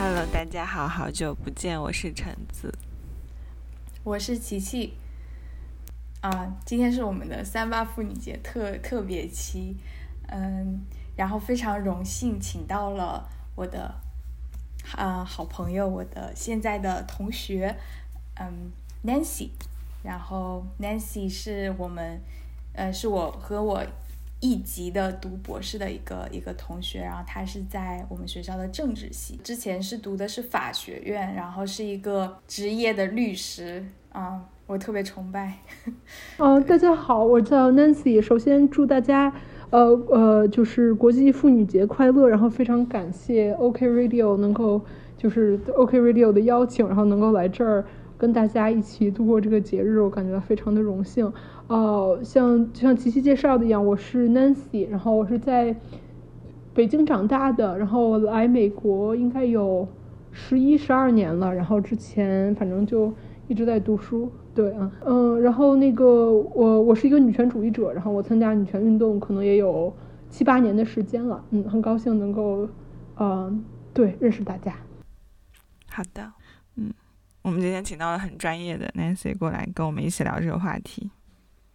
Hello，大家好，好久不见，我是橙子，我是琪琪。啊，今天是我们的三八妇女节特特别期，嗯，然后非常荣幸请到了我的啊好朋友，我的现在的同学，嗯，Nancy，然后 Nancy 是我们，呃，是我和我。一级的读博士的一个一个同学，然后他是在我们学校的政治系，之前是读的是法学院，然后是一个职业的律师啊，我特别崇拜。嗯，大家好，我叫 Nancy。首先祝大家呃呃就是国际妇女节快乐，然后非常感谢 OK Radio 能够就是 OK Radio 的邀请，然后能够来这儿跟大家一起度过这个节日，我感觉非常的荣幸。哦，像就像琪琪介绍的一样，我是 Nancy，然后我是在北京长大的，然后来美国应该有十一十二年了，然后之前反正就一直在读书，对啊，嗯，然后那个我我是一个女权主义者，然后我参加女权运动可能也有七八年的时间了，嗯，很高兴能够，嗯，对，认识大家。好的，嗯，我们今天请到了很专业的 Nancy 过来跟我们一起聊这个话题。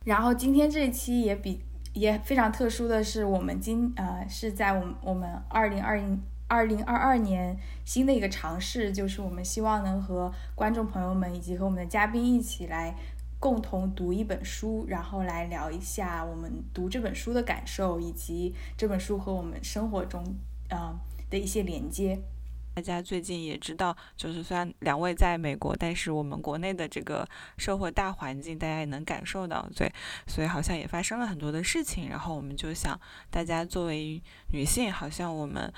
然后今天这一期也比也非常特殊的是，我们今呃是在我们我们二零二零二零二二年新的一个尝试，就是我们希望能和观众朋友们以及和我们的嘉宾一起来共同读一本书，然后来聊一下我们读这本书的感受，以及这本书和我们生活中呃的一些连接。大家最近也知道，就是虽然两位在美国，但是我们国内的这个社会大环境，大家也能感受到，对，所以好像也发生了很多的事情。然后我们就想，大家作为女性，好像我们。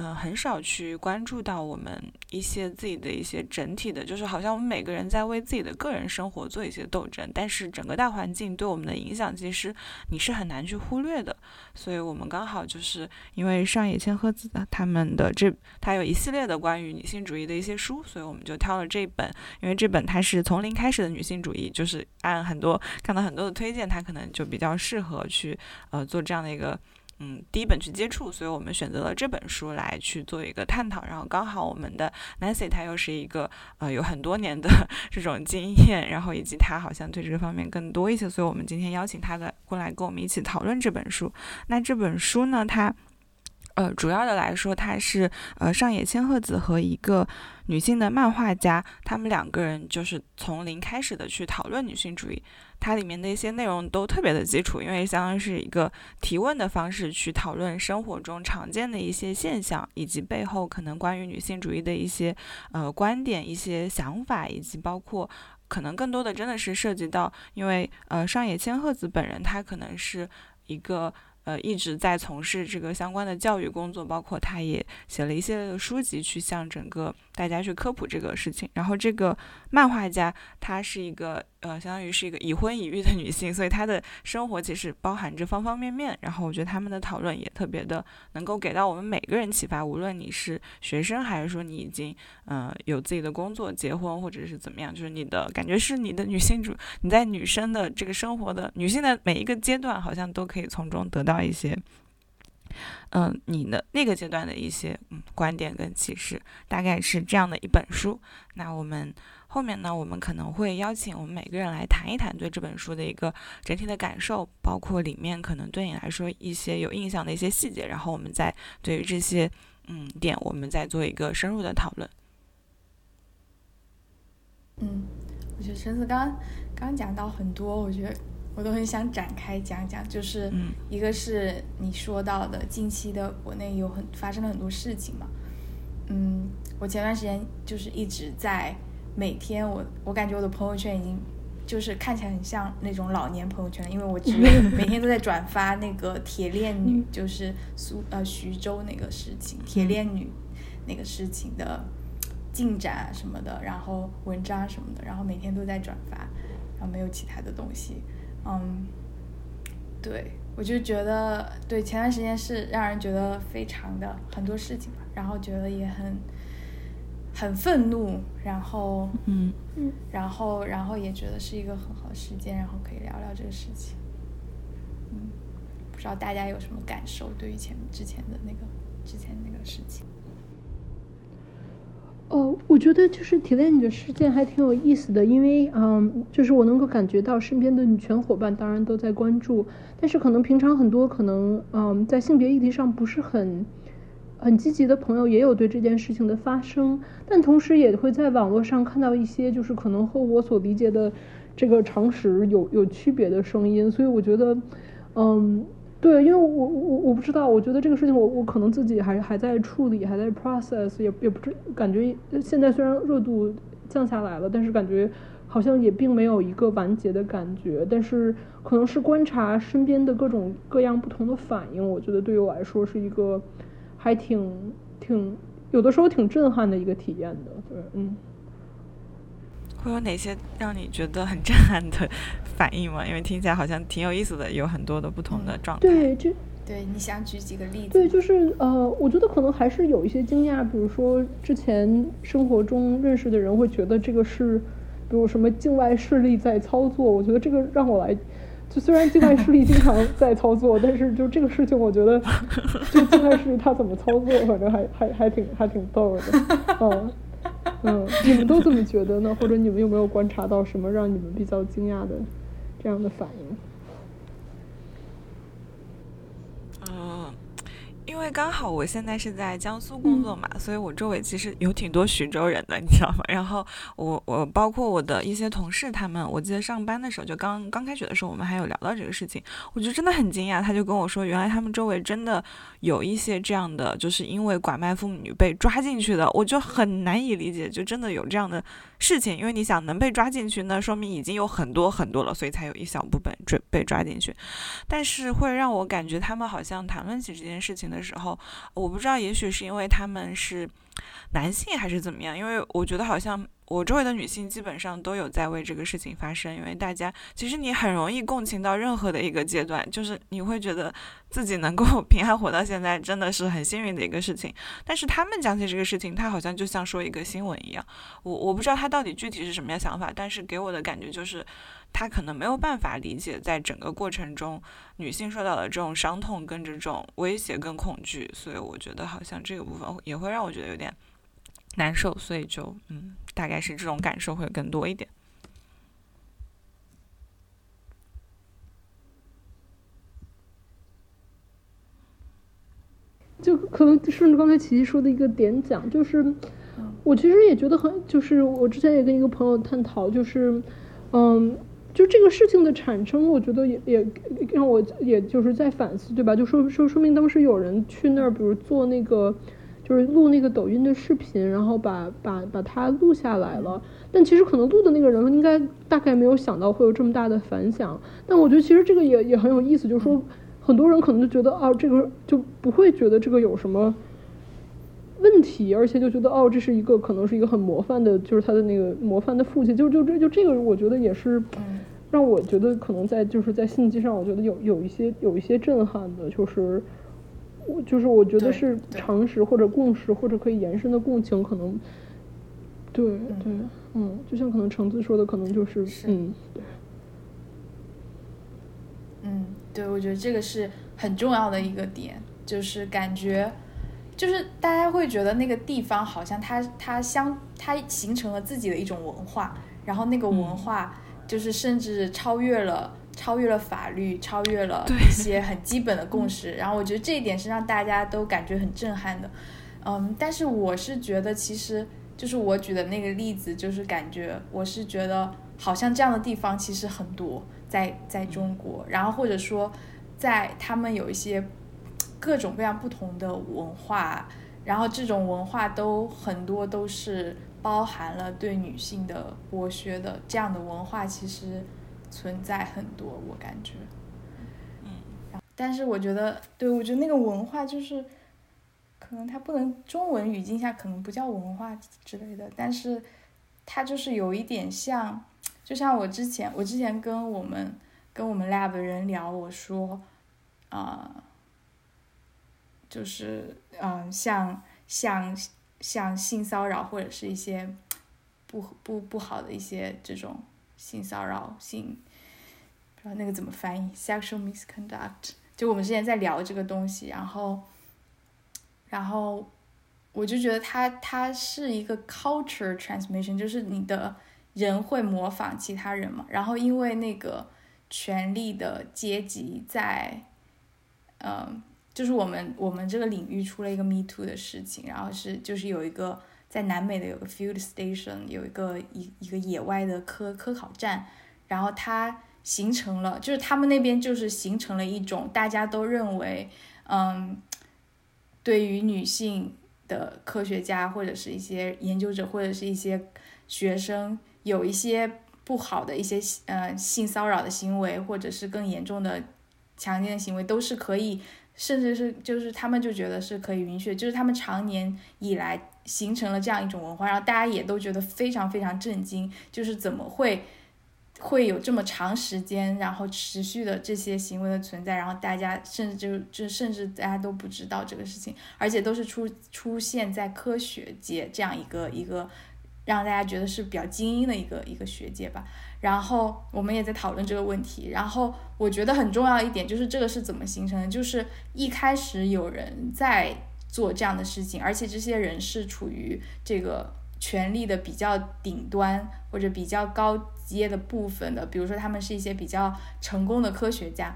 嗯，很少去关注到我们一些自己的一些整体的，就是好像我们每个人在为自己的个人生活做一些斗争，但是整个大环境对我们的影响，其实你是很难去忽略的。所以我们刚好就是因为上野千鹤子的他们的这，他有一系列的关于女性主义的一些书，所以我们就挑了这本，因为这本它是从零开始的女性主义，就是按很多看到很多的推荐，它可能就比较适合去呃做这样的一个。嗯，第一本去接触，所以我们选择了这本书来去做一个探讨。然后刚好我们的 Nancy 她又是一个呃有很多年的 这种经验，然后以及她好像对这个方面更多一些，所以我们今天邀请她的过来跟我们一起讨论这本书。那这本书呢，它呃主要的来说，它是呃上野千鹤子和一个。女性的漫画家，他们两个人就是从零开始的去讨论女性主义，它里面的一些内容都特别的基础，因为相当于是一个提问的方式去讨论生活中常见的一些现象，以及背后可能关于女性主义的一些呃观点、一些想法，以及包括可能更多的真的是涉及到，因为呃上野千鹤子本人他可能是一个。呃，一直在从事这个相关的教育工作，包括他也写了一系列的书籍，去向整个大家去科普这个事情。然后这个漫画家，她是一个。呃，相当于是一个已婚已育的女性，所以她的生活其实包含着方方面面。然后我觉得他们的讨论也特别的能够给到我们每个人启发，无论你是学生还是说你已经嗯有自己的工作、结婚或者是怎么样，就是你的感觉是你的女性主，你在女生的这个生活的女性的每一个阶段，好像都可以从中得到一些嗯你的那个阶段的一些嗯观点跟启示，大概是这样的一本书。那我们。后面呢，我们可能会邀请我们每个人来谈一谈对这本书的一个整体的感受，包括里面可能对你来说一些有印象的一些细节，然后我们再对于这些嗯点，我们再做一个深入的讨论。嗯，我觉得陈子刚刚讲到很多，我觉得我都很想展开讲讲，就是一个是你说到的近期的国内有很发生了很多事情嘛，嗯，我前段时间就是一直在。每天我我感觉我的朋友圈已经就是看起来很像那种老年朋友圈，因为我只每天都在转发那个铁链女，就是苏呃徐州那个事情，铁链女那个事情的进展什么的，然后文章什么的，然后每天都在转发，然后没有其他的东西，嗯，对我就觉得对前段时间是让人觉得非常的很多事情吧，然后觉得也很。很愤怒，然后，嗯嗯，然后，然后也觉得是一个很好的时间，然后可以聊聊这个事情。嗯，不知道大家有什么感受？对于前之前的那个之前那个事情。哦我觉得就是提炼你的事件还挺有意思的，因为嗯，就是我能够感觉到身边的女权伙伴当然都在关注，但是可能平常很多可能嗯在性别议题上不是很很积极的朋友也有对这件事情的发生，但同时也会在网络上看到一些就是可能和我所理解的这个常识有有区别的声音，所以我觉得嗯。对，因为我我我不知道，我觉得这个事情我我可能自己还还在处理，还在 process，也也不知感觉现在虽然热度降下来了，但是感觉好像也并没有一个完结的感觉。但是可能是观察身边的各种各样不同的反应，我觉得对于我来说是一个还挺挺有的时候挺震撼的一个体验的。对，嗯。会有哪些让你觉得很 震撼的反应吗？因为听起来好像挺有意思的，有很多的不同的状态。对，就对，你想举几个例子？对，就是呃，我觉得可能还是有一些惊讶，比如说之前生活中认识的人会觉得这个是，比如什么境外势力在操作。我觉得这个让我来，就虽然境外势力经常在操作，但是就这个事情，我觉得 就境外势力他怎么操作，反正还还还挺还挺逗的，嗯。嗯，你们都怎么觉得呢？或者你们有没有观察到什么让你们比较惊讶的这样的反应？因为刚好我现在是在江苏工作嘛，所以我周围其实有挺多徐州人的，你知道吗？然后我我包括我的一些同事，他们我记得上班的时候就刚刚开学的时候，我们还有聊到这个事情，我就真的很惊讶。他就跟我说，原来他们周围真的有一些这样的，就是因为拐卖妇女被抓进去的，我就很难以理解，就真的有这样的事情。因为你想能被抓进去，那说明已经有很多很多了，所以才有一小部分准被抓进去。但是会让我感觉他们好像谈论起这件事情的时候，我不知道，也许是因为他们是男性还是怎么样，因为我觉得好像我周围的女性基本上都有在为这个事情发声，因为大家其实你很容易共情到任何的一个阶段，就是你会觉得自己能够 平安活到现在，真的是很幸运的一个事情。但是他们讲起这个事情，他好像就像说一个新闻一样，我我不知道他到底具体是什么样想法，但是给我的感觉就是。他可能没有办法理解，在整个过程中，女性受到的这种伤痛跟这种威胁跟恐惧，所以我觉得好像这个部分也会让我觉得有点难受，所以就嗯，大概是这种感受会更多一点。就可能顺着刚才琪琪说的一个点讲，就是我其实也觉得很，就是我之前也跟一个朋友探讨，就是嗯。就这个事情的产生，我觉得也也让我也就是在反思，对吧？就说说说明当时有人去那儿，比如做那个，就是录那个抖音的视频，然后把把把它录下来了。但其实可能录的那个人应该大概没有想到会有这么大的反响。但我觉得其实这个也也很有意思，就是说很多人可能就觉得啊，这个就不会觉得这个有什么问题，而且就觉得哦，这是一个可能是一个很模范的，就是他的那个模范的父亲，就就这就这个，我觉得也是。让我觉得可能在就是在信息上，我觉得有有一些有一些震撼的，就是我就是我觉得是常识或者共识或者可以延伸的共情，可能对对嗯，就像可能橙子说的，可能就是嗯对，嗯对，我觉得这个是很重要的一个点，就是感觉就是大家会觉得那个地方好像它它相它形成了自己的一种文化，然后那个文化。就是甚至超越了超越了法律，超越了一些很基本的共识。然后我觉得这一点是让大家都感觉很震撼的。嗯，但是我是觉得，其实就是我举的那个例子，就是感觉我是觉得好像这样的地方其实很多，在在中国。然后或者说，在他们有一些各种各样不同的文化，然后这种文化都很多都是。包含了对女性的剥削的这样的文化，其实存在很多，我感觉。嗯。但是我觉得，对我觉得那个文化就是，可能它不能中文语境下可能不叫文化之类的，但是它就是有一点像，就像我之前我之前跟我们跟我们 lab 的人聊，我说，啊，就是嗯，像像。像性骚扰或者是一些不不不好的一些这种性骚扰性，不知道那个怎么翻译，sexual misconduct。就我们之前在聊这个东西，然后，然后我就觉得它它是一个 culture transmission，就是你的人会模仿其他人嘛。然后因为那个权力的阶级在，嗯，就是我们我们这个领域出了一个 Me Too 的事情，然后是就是有一个在南美的有个 field station，有一个一一个野外的科科考站，然后它形成了，就是他们那边就是形成了一种大家都认为，嗯，对于女性。的科学家或者是一些研究者或者是一些学生有一些不好的一些呃性骚扰的行为，或者是更严重的强奸的行为，都是可以，甚至是就是他们就觉得是可以允许，就是他们常年以来形成了这样一种文化，然后大家也都觉得非常非常震惊，就是怎么会。会有这么长时间，然后持续的这些行为的存在，然后大家甚至就就甚至大家都不知道这个事情，而且都是出出现在科学界这样一个一个让大家觉得是比较精英的一个一个学界吧。然后我们也在讨论这个问题。然后我觉得很重要一点就是这个是怎么形成的，就是一开始有人在做这样的事情，而且这些人是处于这个。权力的比较顶端或者比较高阶的部分的，比如说他们是一些比较成功的科学家，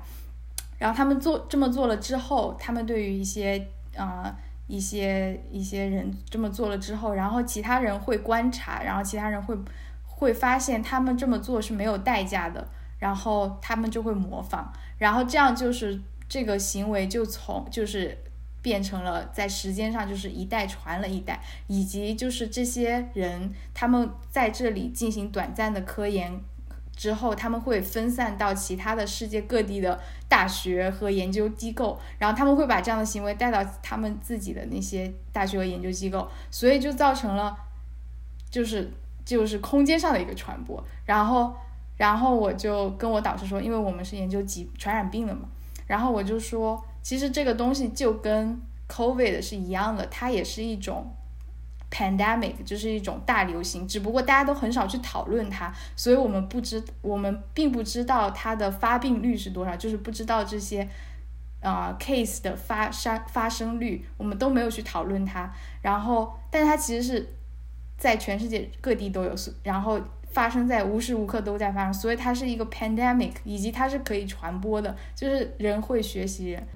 然后他们做这么做了之后，他们对于一些啊一些一些人这么做了之后，然后其他人会观察，然后其他人会会发现他们这么做是没有代价的，然后他们就会模仿，然后这样就是这个行为就从就是。变成了在时间上就是一代传了一代，以及就是这些人他们在这里进行短暂的科研之后，他们会分散到其他的世界各地的大学和研究机构，然后他们会把这样的行为带到他们自己的那些大学和研究机构，所以就造成了就是就是空间上的一个传播。然后然后我就跟我导师说，因为我们是研究疾传染病的嘛，然后我就说。其实这个东西就跟 COVID 是一样的，它也是一种 pandemic，就是一种大流行，只不过大家都很少去讨论它，所以我们不知，我们并不知道它的发病率是多少，就是不知道这些啊 case 的发生发生率，我们都没有去讨论它。然后，但它其实是在全世界各地都有，然后。发生在无时无刻都在发生，所以它是一个 pandemic，以及它是可以传播的，就是人会学习人。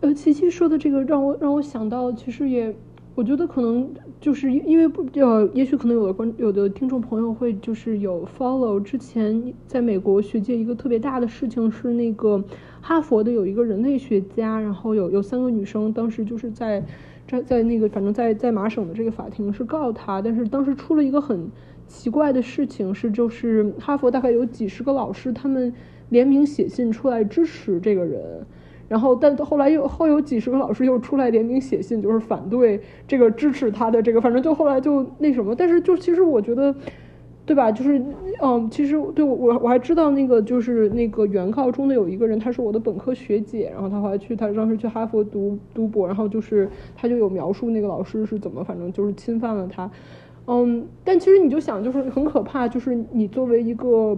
呃，琪琪说的这个让我让我想到，其实也，我觉得可能就是因为不呃，也许可能有的观有的听众朋友会就是有 follow 之前在美国学界一个特别大的事情是那个哈佛的有一个人类学家，然后有有三个女生，当时就是在在在那个反正在在麻省的这个法庭是告他，但是当时出了一个很奇怪的事情是，就是哈佛大概有几十个老师他们联名写信出来支持这个人。然后，但后来又后有几十个老师又出来联名写信，就是反对这个支持他的这个，反正就后来就那什么。但是就其实我觉得，对吧？就是嗯，其实对我我我还知道那个就是那个原告中的有一个人，她是我的本科学姐，然后她后来去她当时去哈佛读读博，然后就是她就有描述那个老师是怎么，反正就是侵犯了她。嗯，但其实你就想，就是很可怕，就是你作为一个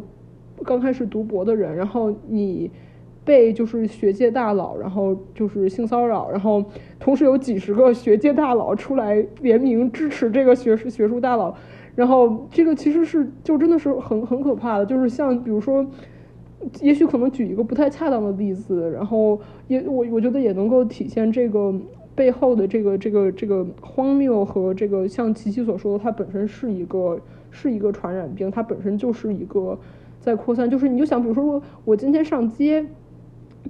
刚开始读博的人，然后你。被就是学界大佬，然后就是性骚扰，然后同时有几十个学界大佬出来联名支持这个学术学术大佬，然后这个其实是就真的是很很可怕的，就是像比如说，也许可能举一个不太恰当的例子，然后也我我觉得也能够体现这个背后的这个这个这个荒谬和这个像琪琪所说的，它本身是一个是一个传染病，它本身就是一个在扩散，就是你就想比如说我今天上街。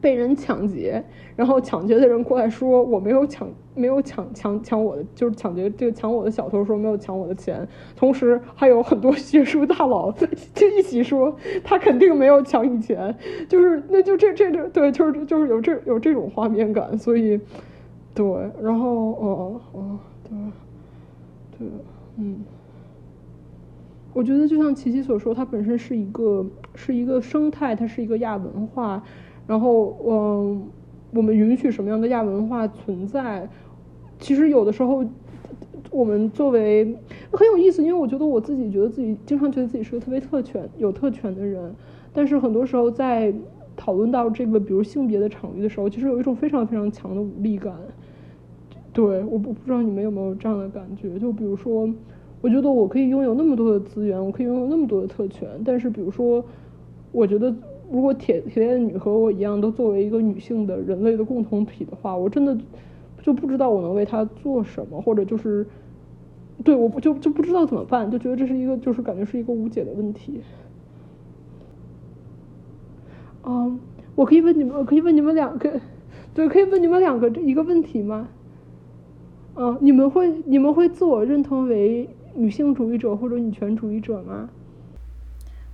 被人抢劫，然后抢劫的人过来说我没有抢，没有抢抢抢我的，就是抢劫这个抢我的小偷说没有抢我的钱，同时还有很多学术大佬就一起说他肯定没有抢你钱，就是那就这这这对，就是就是有这有这种画面感，所以对，然后哦哦对对嗯，我觉得就像琪琪所说，它本身是一个是一个生态，它是一个亚文化。然后，嗯，我们允许什么样的亚文化存在？其实有的时候，我们作为很有意思，因为我觉得我自己觉得自己经常觉得自己是个特别特权、有特权的人，但是很多时候在讨论到这个比如性别的场域的时候，其实有一种非常非常强的无力感。对，我不不知道你们有没有这样的感觉，就比如说，我觉得我可以拥有那么多的资源，我可以拥有那么多的特权，但是比如说，我觉得如果铁铁链女和我一样都作为一个女性的人类的共同体的话，我真的就不知道我能为她做什么，或者就是，对，我不就就不知道怎么办，就觉得这是一个就是感觉是一个无解的问题。嗯，我可以问你们，我可以问你们两个，对，可以问你们两个一个问题吗？嗯，你们会你们会自我认同为女性主义者或者女权主义者吗？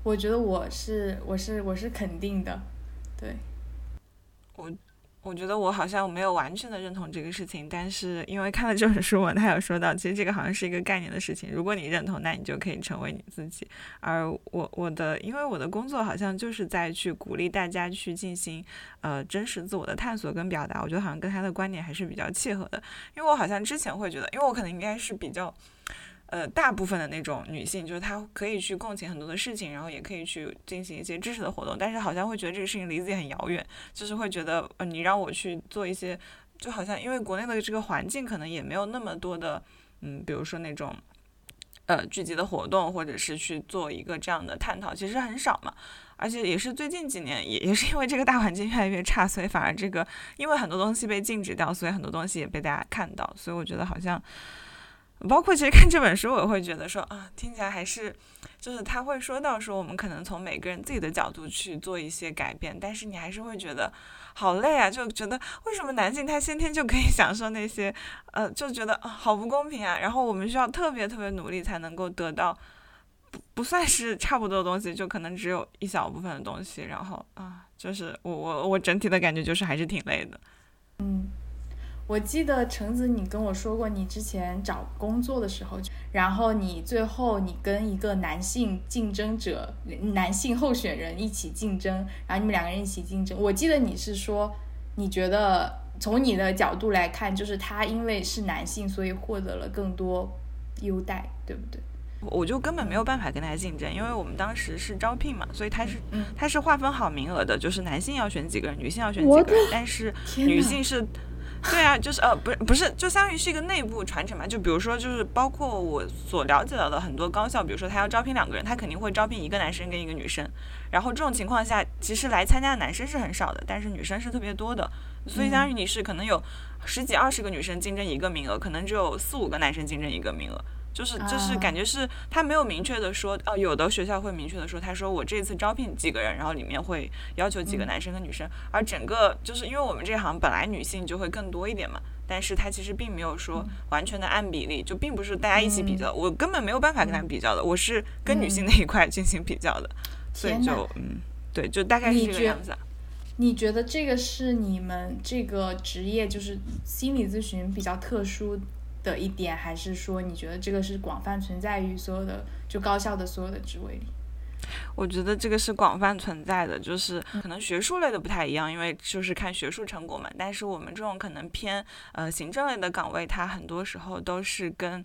我觉得我是我是我是肯定的，对。我。我觉得我好像没有完全的认同这个事情，但是因为看了这本书嘛，他有说到，其实这个好像是一个概念的事情。如果你认同，那你就可以成为你自己。而我我的，因为我的工作好像就是在去鼓励大家去进行呃真实自我的探索跟表达，我觉得好像跟他的观点还是比较契合的。因为我好像之前会觉得，因为我可能应该是比较。呃，大部分的那种女性，就是她可以去共情很多的事情，然后也可以去进行一些知识的活动，但是好像会觉得这个事情离自己很遥远，就是会觉得，呃，你让我去做一些，就好像因为国内的这个环境可能也没有那么多的，嗯，比如说那种，呃，聚集的活动，或者是去做一个这样的探讨，其实很少嘛，而且也是最近几年，也也是因为这个大环境越来越差，所以反而这个，因为很多东西被禁止掉，所以很多东西也被大家看到，所以我觉得好像。包括其实看这本书，我会觉得说啊，听起来还是，就是他会说到说，我们可能从每个人自己的角度去做一些改变，但是你还是会觉得好累啊，就觉得为什么男性他先天就可以 享受那些，呃，就觉得啊好不公平啊，然后我们需要特别特别努力才能够得到，不不算是差不多的东西，就可能只有一小部分的东西，然后啊，就是我我我整体的感觉就是还是挺累的，嗯。我记得橙子，你跟我说过，你之前找工作的时候，然后你最后你跟一个男性竞争者、男性候选人一起竞争，然后你们两个人一起竞争。我记得你是说，你觉得从你的角度来看，就是他因为是男性，所以获得了更多优待，对不对？我就根本没有办法跟他竞争，因为我们当时是招聘嘛，所以他是他是划分好名额的，就是男性要选几个人，女性要选几个人，但是女性是。对啊，就是呃，不是不是，就相当于是一个内部传承嘛。就比如说，就是包括我所了解到的很多高校，比如说他要招聘两个人，他肯定会招聘一个男生跟一个女生。然后这种情况下，其实来参加的男生是很少的，但是女生是特别多的。所以相当于你是可能有十几二十个女生竞争一个名额，可能只有四五个男生竞争一个名额。就是就是感觉是他没有明确的说哦，有的学校会明确的说，他说我这次招聘几个人，然后里面会要求几个男生跟女生，而整个就是因为我们这行本来女性就会更多一点嘛，但是他其实并没有说完全的按比例，就并不是大家一起比较，我根本没有办法跟他比较的，我是跟女性那一块进行比较的，所以就嗯，对，就大概是这个样子。你觉得这个是你们这个职业就是心理咨询比较特殊？的一点，还是说你觉得这个是广泛存在于所有的就高校的所有的职位里？我觉得这个是广泛存在的，就是可能学术类的不太一样，因为就是看学术成果嘛。但是我们这种可能偏呃行政类的岗位，它很多时候都是跟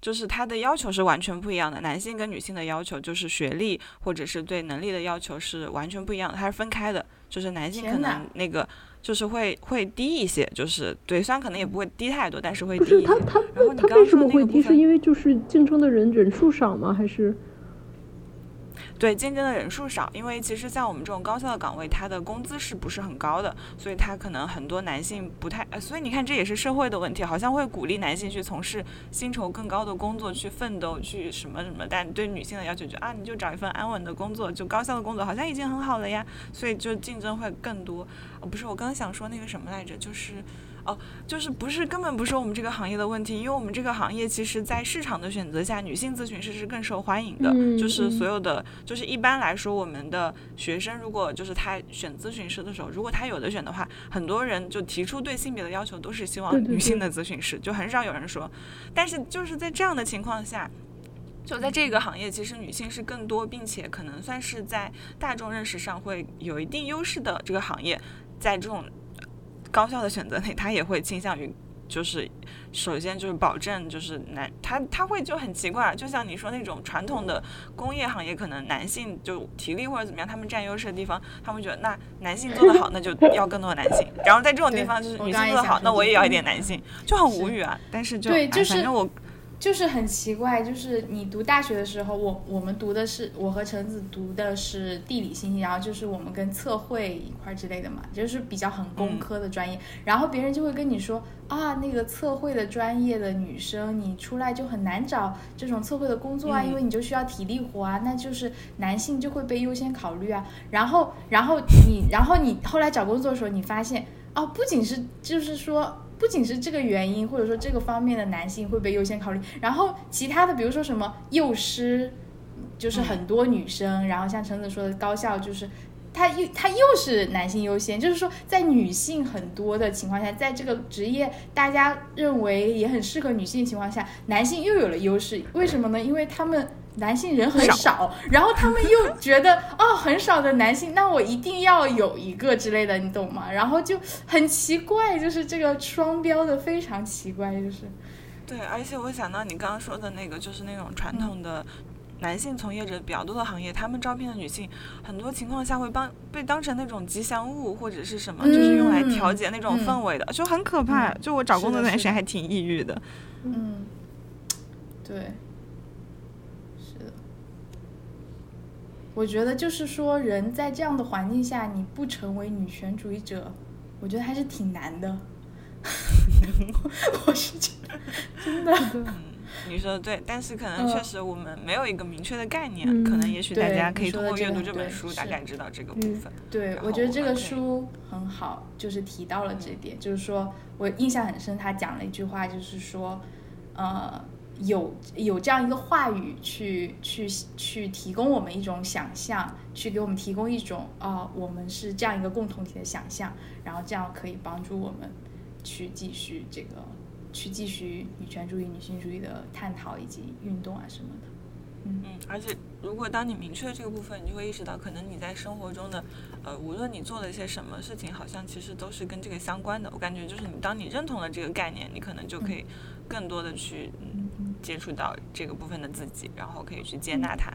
就是它的要求是完全不一样的。男性跟女性的要求，就是学历或者是对能力的要求是完全不一样的，它是分开的。就是男性可能那个。就是会会低一些，就是对，虽然可能也不会低太多，但是会低一些。他他他为什么会低？是因为就是竞争的人人数少吗？还是？对竞争的人数少，因为其实像我们这种高校的岗位，它的工资是不是很高的？所以它可能很多男性不太，所以你看这也是社会的问题，好像会鼓励男性去从事薪酬更高的工作，去奋斗，去什么什么。但对女性的要求就啊，你就找一份安稳的工作，就高校的工作好像已经很好了呀，所以就竞争会更多。哦，不是，我刚刚想说那个什么来着，就是。哦，就是不是根本不是我们这个行业的问题，因为我们这个行业其实，在市场的选择下，女性咨询师是更受欢迎的。就是所有的，就是一般来说，我们的学生如果就是他选咨询师的时候，如果他有的选的话，很多人就提出对性别的要求都是希望女性的咨询师，就很少有人说。但是就是在这样的情况下，就在这个行业，其实女性是更多，并且可能算是在大众认识上会有一定优势的这个行业，在这种。高校的选择内，他也会倾向于就是。首先就是保证，就是男他他会就很奇怪，就像你说那种传统的工业行业，可能男性就体力或者怎么样，他们占优势的地方，他们觉得那男性做得好，那就要更多男性。然后在这种地方，就是女性做得好，那我也要一点男性，就很无语啊。但是就对，就是我。就是很奇怪，就是你读大学的时候，我我们读的是我和橙子读的是地理信息，然后就是我们跟测绘一块之类的嘛，就是比较很工科的专业。然后别人就会跟你说啊，那个测绘的专业的女生，你出来就很难找这种测绘的工作啊，因为你就需要体力活啊，那就是男性就会被优先考虑啊。然后然后你然后你后来找工作的时候，你发现哦，不仅是就是说。不仅是这个原因，或者说这个方面的男性会被优先考虑，然后其他的，比如说什么幼师，就是很多女生，然后像橙子说的高校，就是他又他又是男性优先，就是说在女性很多的情况下，在这个职业大家认为也很适合女性的情况下，男性又有了优势，为什么呢？因为他们。男性人很少，然后他们又觉得哦，很少的男性，那我一定要有一个之类的，你懂吗？然后就很奇怪，就是这个双标的非常奇怪，就是。对，而且我想到你刚刚说的那个，就是那种传统的男性从业者比较多的行业，他们招聘的女性，很多情况下会帮被当成那种吉祥物或者是什么，就是用来调节那种氛围的，就很可怕。就我找工作那段时间还挺抑郁的。嗯，对。我觉得就是说，人在这样的环境下，你不成为女权主义者，我觉得还是挺难的。我是觉得，真的。嗯，你说的对，但是可能确实我们没有一个明确的概念，可能也许大家可以通过阅读这本书，大概知道这个部分。对，我觉得这个书很好，就是提到了这点，就是说我印象很深，他讲了一句话，就是说，呃。有有这样一个话语去去去提供我们一种想象，去给我们提供一种啊，我们是这样一个共同体的想象，然后这样可以帮助我们去继续这个去继续女权主义、女性主义的探讨以及运动啊什么的。嗯嗯，而且如果当你明确这个部分，你就会意识到，可能你在生活中的，呃，无论你做了一些什么事情，好像其实都是跟这个相关的。我感觉就是你当你认同了这个概念，你可能就可以更多的去。接触到这个部分的自己，然后可以去接纳它。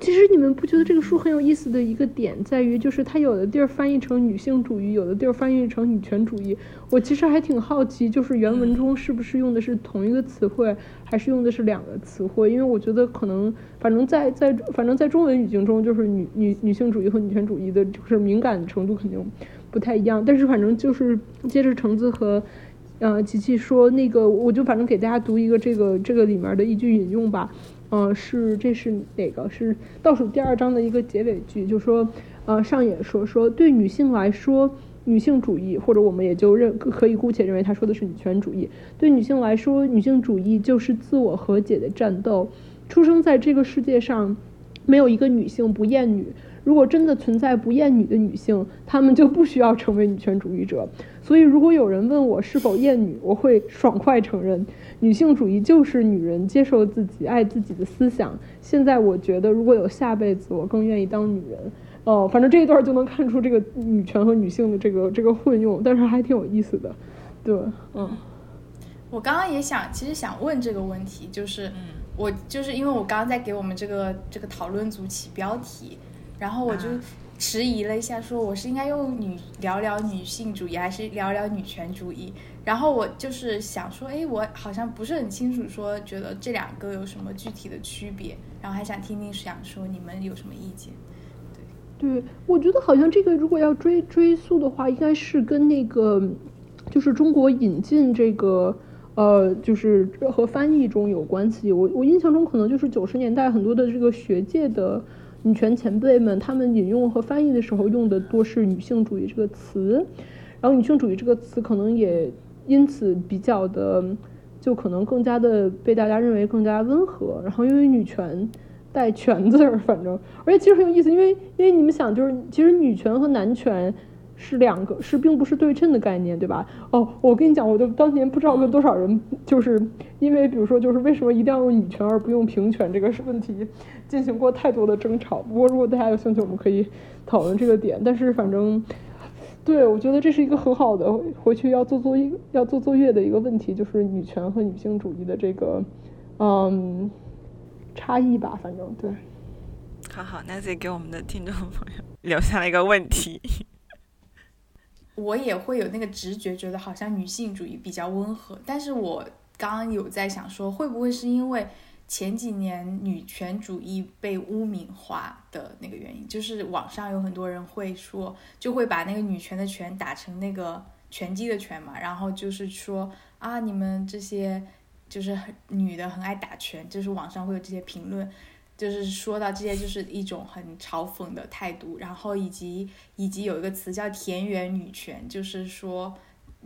其实你们不觉得这个书很有意思的一个点在于，就是它有的地儿翻译成女性主义，有的地儿翻译成女权主义。我其实还挺好奇，就是原文中是不是用的是同一个词汇，还是用的是两个词汇？因为我觉得可能，反正在在反正在中文语境中，就是女女女性主义和女权主义的，就是敏感程度肯定不太一样。但是反正就是接着橙子和。呃，琪琪说那个，我就反正给大家读一个这个这个里面的一句引用吧。嗯，是这是哪个？是倒数第二章的一个结尾句，就说呃上野说说对女性来说，女性主义或者我们也就认可以姑且认为他说的是女权主义。对女性来说，女性主义就是自我和解的战斗。出生在这个世界上，没有一个女性不厌女。如果真的存在不厌女的女性，她们就不需要成为女权主义者。所以，如果有人问我是否厌女，我会爽快承认，女性主义就是女人接受自己、爱自己的思想。现在，我觉得如果有下辈子，我更愿意当女人。哦，反正这一段就能看出这个女权和女性的这个这个混用，但是还挺有意思的。对，嗯。我刚刚也想，其实想问这个问题，就是我就是因为我刚刚在给我们这个这个讨论组起标题。然后我就迟疑了一下，说我是应该用女聊聊女性主义，还是聊聊女权主义？然后我就是想说，哎，我好像不是很清楚，说觉得这两个有什么具体的区别，然后还想听听，想说你们有什么意见？对，对我觉得好像这个如果要追追溯的话，应该是跟那个就是中国引进这个呃，就是和翻译中有关系。我我印象中可能就是九十年代很多的这个学界的。女权前辈们，他们引用和翻译的时候用的多是“女性主义”这个词，然后“女性主义”这个词可能也因此比较的，就可能更加的被大家认为更加温和。然后因为“女权”带“权”字儿，反正而且其实很有意思，因为因为你们想，就是其实女权和男权。是两个，是并不是对称的概念，对吧？哦，我跟你讲，我就当年不知道跟多少人，就是因为比如说，就是为什么一定要用女权而不用平权这个问题，进行过太多的争吵。不过如果大家有兴趣，我们可以讨论这个点。但是反正，对，我觉得这是一个很好的回去要做作业要做作业的一个问题，就是女权和女性主义的这个嗯差异吧，反正对。好好，Nancy 给我们的听众朋友留下了一个问题。我也会有那个直觉，觉得好像女性主义比较温和，但是我刚刚有在想说，会不会是因为前几年女权主义被污名化的那个原因？就是网上有很多人会说，就会把那个女权的权打成那个拳击的拳嘛，然后就是说啊，你们这些就是很女的很爱打拳，就是网上会有这些评论。就是说到这些，就是一种很嘲讽的态度，然后以及以及有一个词叫田园女权，就是说，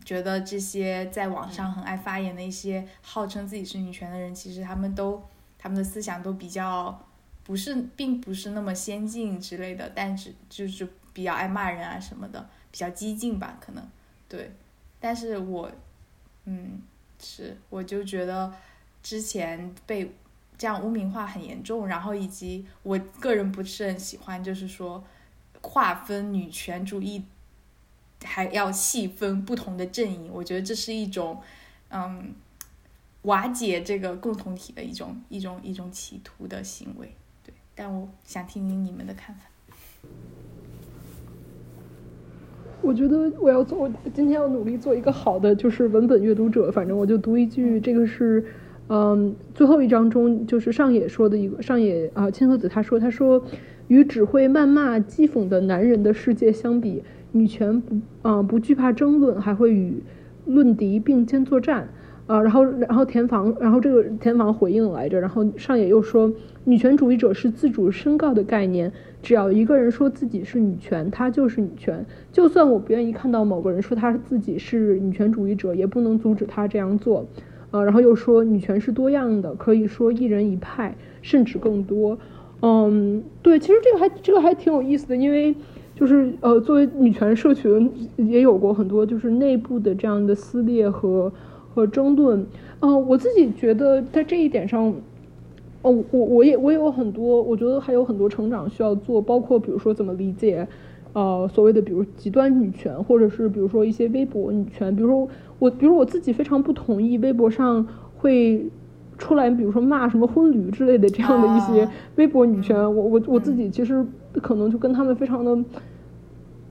觉得这些在网上很爱发言的一些号称自己是女权的人，其实他们都他们的思想都比较不是，并不是那么先进之类的，但是就是比较爱骂人啊什么的，比较激进吧，可能对，但是我，嗯，是，我就觉得之前被。这样污名化很严重，然后以及我个人不是很喜欢，就是说划分女权主义，还要细分不同的阵营，我觉得这是一种嗯瓦解这个共同体的一种一种一种企图的行为。对，但我想听听你们的看法。我觉得我要做，我今天要努力做一个好的就是文本阅读者。反正我就读一句，这个是。嗯，最后一章中就是上野说的一个上野啊，千鹤子他说他说，与只会谩骂讥讽的男人的世界相比，女权不啊不惧怕争论，还会与论敌并肩作战啊。然后然后田房然后这个田房回应来着，然后上野又说，女权主义者是自主申告的概念，只要一个人说自己是女权，他就是女权，就算我不愿意看到某个人说他自己是女权主义者，也不能阻止他这样做。啊，然后又说女权是多样的，可以说一人一派，甚至更多。嗯，对，其实这个还这个还挺有意思的，因为就是呃，作为女权社群，也有过很多就是内部的这样的撕裂和和争论。嗯，我自己觉得在这一点上，哦，我我也我也有很多，我觉得还有很多成长需要做，包括比如说怎么理解。呃，所谓的比如极端女权，或者是比如说一些微博女权，比如说我，比如我自己非常不同意微博上会出来，比如说骂什么婚旅之类的这样的一些微博女权，我我我自己其实可能就跟他们非常的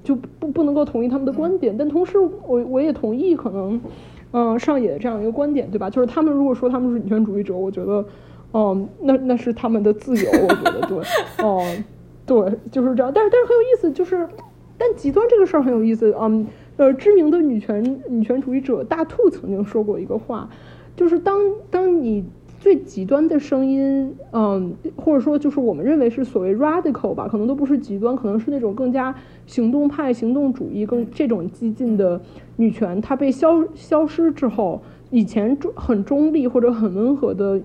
就不不能够同意他们的观点，但同时我我也同意可能嗯上野这样一个观点，对吧？就是他们如果说他们是女权主义者，我觉得嗯那那是他们的自由，我觉得对，哦。对，就是这样，但是但是很有意思，就是，但极端这个事儿很有意思嗯，呃，知名的女权女权主义者大兔曾经说过一个话，就是当当你最极端的声音，嗯，或者说就是我们认为是所谓 radical 吧，可能都不是极端，可能是那种更加行动派、行动主义更这种激进的女权，它被消消失之后，以前中很中立或者很温和的，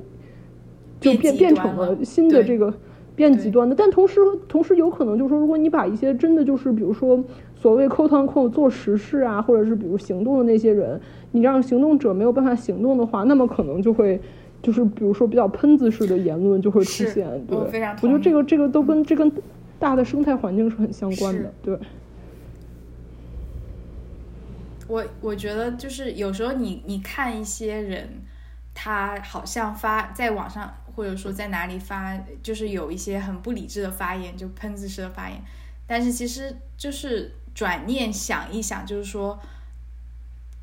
就变变成了新的这个。变极端的，但同时同时有可能就是说，如果你把一些真的就是比如说所谓扣堂扣做实事啊，或者是比如行动的那些人，你让行动者没有办法行动的话，那么可能就会就是比如说比较喷子式的言论就会出现。对，我觉得这个这个都跟这跟大的生态环境是很相关的。对。我我觉得就是有时候你你看一些人，他好像发在网上。或者说在哪里发，就是有一些很不理智的发言，就喷子式的发言。但是其实就是转念想一想，就是说，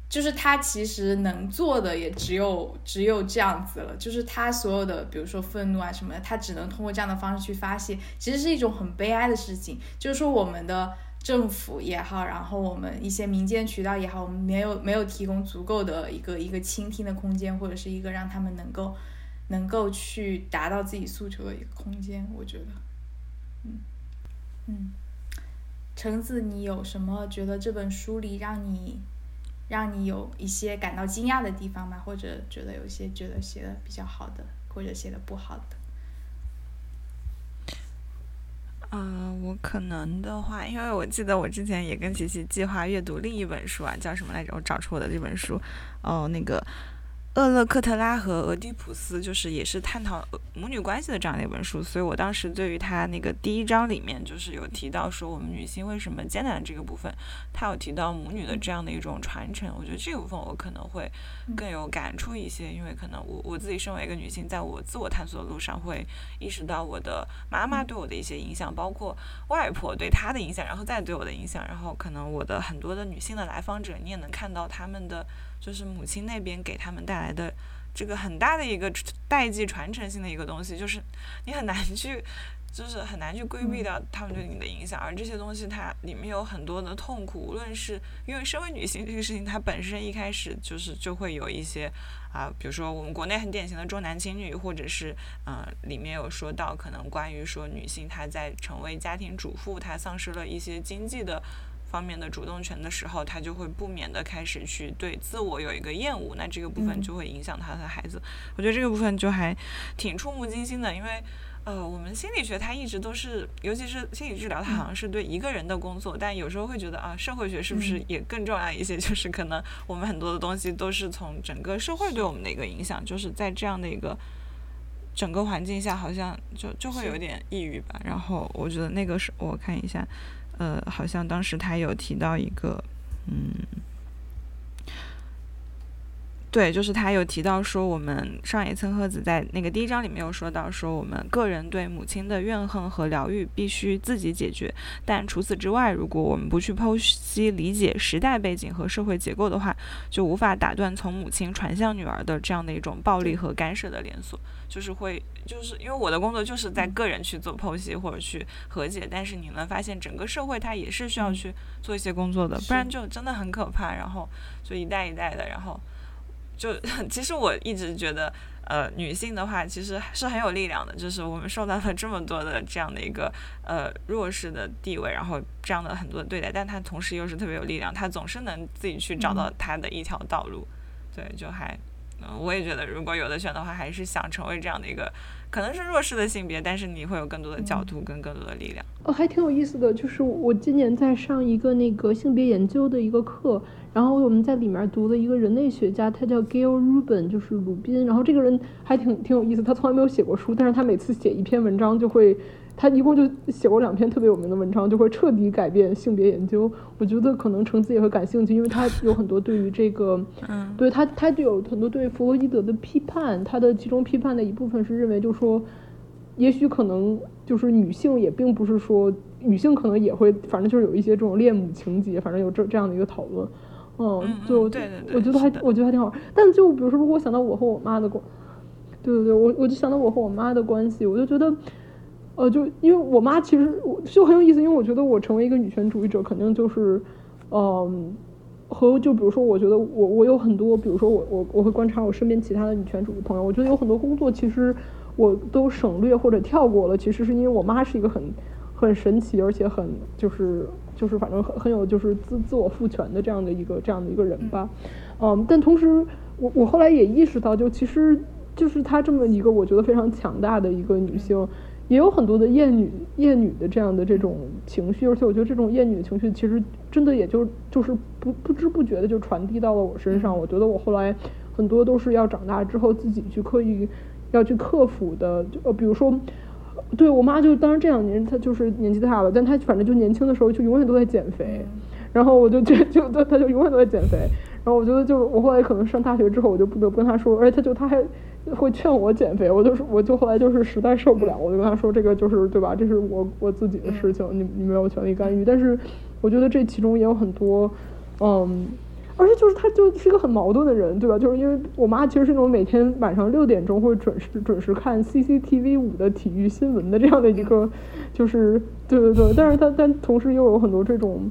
就是他其实能做的也只有只有这样子了。就是他所有的，比如说愤怒啊什么的，他只能通过这样的方式去发泄。其实是一种很悲哀的事情。就是说我们的政府也好，然后我们一些民间渠道也好，我们没有没有提供足够的一个一个倾听的空间，或者是一个让他们能够。能够去达到自己诉求的一个空间，我觉得，嗯嗯，橙子，你有什么觉得这本书里让你让你有一些感到惊讶的地方吗？或者觉得有些觉得写的比较好的，或者写的不好的？嗯，我可能的话，因为我记得我之前也跟琪琪计划阅读另一本书啊，叫什么来着？我找出我的这本书，哦，那个。厄勒克特拉和俄狄浦斯，就是也是探讨母女关系的这样的一本书，所以我当时对于他那个第一章里面，就是有提到说我们女性为什么艰难这个部分，他有提到母女的这样的一种传承，我觉得这部分我可能会更有感触一些，因为可能我我自己身为一个女性，在我自我探索的路上，会意识到我的妈妈对我的一些影响，包括外婆对她的影响，然后再对我的影响，然后可能我的很多的女性的来访者，你也能看到他们的。就是母亲那边给他们带来的这个很大的一个代际传承性的一个东西，就是你很难去，就是很难去规避掉他们对你的影响。而这些东西它里面有很多的痛苦，无论是因为身为女性这个事情，它本身一开始就是就会有一些啊，比如说我们国内很典型的重男轻女，或者是嗯，里面有说到可能关于说女性她在成为家庭主妇，她丧失了一些经济的。方面的主动权的时候，他就会不免的开始去对自我有一个厌恶，那这个部分就会影响他的孩子。我觉得这个部分就还挺触目惊心的，因为呃，我们心理学它一直都是，尤其是心理治疗，它好像是对一个人的工作，但有时候会觉得啊，社会学是不是也更重要一些？就是可能我们很多的东西都是从整个社会对我们的一个影响，就是在这样的一个整个环境下，好像就就会有点抑郁吧。然后我觉得那个是我看一下。呃，好像当时他有提到一个，嗯，对，就是他有提到说，我们上野千鹤子在那个第一章里面有说到说，我们个人对母亲的怨恨和疗愈必须自己解决，但除此之外，如果我们不去剖析理解时代背景和社会结构的话，就无法打断从母亲传向女儿的这样的一种暴力和干涉的连锁。就是会，就是因为我的工作就是在个人去做剖析或者去和解，但是你能发现整个社会它也是需要去做一些工作的，不然就真的很可怕。然后就一代一代的，然后就 其实我一直觉得，呃，女性的话其实是很有力量的，就是我们受到了这么多的这样的一个呃弱势的地位，然后这样的很多的对待，但她同时又是特别有力量，她总是能自己去找到她的一条道路，对，就还。嗯，我也觉得，如果有的选的话，还是想成为这样的一个，可能是弱势的性别，但是你会有更多的角度跟更多的力量。哦，还挺有意思的，就是我今年在上一个那个性别研究的一个课，然后我们在里面读了一个人类学家，他叫 Gail Rubin，就是鲁宾，然后这个人还挺挺有意思，他从来没有写过书，但是他每次写一篇文章就会。他一共就写过两篇特别有名的文章，就会彻底改变性别研究。我觉得可能橙子也会感兴趣，因为他有很多对于这个，嗯，对他，他就有很多对弗洛伊德的批判。他的其中批判的一部分是认为，就说，也许可能就是女性也并不是说女性可能也会，反正就是有一些这种恋母情节，反正有这这样的一个讨论。嗯，就对对对，我觉得还我觉得还挺好。但就比如说，如果想到我和我妈的关，对对对，我我就想到我和我妈的关系，我就觉得。呃，就因为我妈其实我就很有意思，因为我觉得我成为一个女权主义者，肯定就是，嗯，和就比如说，我觉得我我有很多，比如说我我我会观察我身边其他的女权主义朋友，我觉得有很多工作其实我都省略或者跳过了，其实是因为我妈是一个很很神奇，而且很就是就是反正很很有就是自自我赋权的这样的一个这样的一个人吧，嗯，但同时我我后来也意识到，就其实就是她这么一个我觉得非常强大的一个女性。也有很多的厌女、厌女的这样的这种情绪，而且我觉得这种厌女的情绪其实真的也就就是不不知不觉的就传递到了我身上。我觉得我后来很多都是要长大之后自己去刻意要去克服的。呃，比如说，对我妈就当然这两年她就是年纪大了，但她反正就年轻的时候就永远都在减肥，然后我就觉就她她就永远都在减肥。然后我觉得就我后来可能上大学之后，我就不得不跟她说，而且她就她还。会劝我减肥，我就是我就后来就是实在受不了，我就跟他说这个就是对吧？这是我我自己的事情，你你没有权利干预。但是我觉得这其中也有很多，嗯，而且就是他就是一个很矛盾的人，对吧？就是因为我妈其实是那种每天晚上六点钟会准时准时看 CCTV 五的体育新闻的这样的一个，就是对对对，但是他但同时又有很多这种。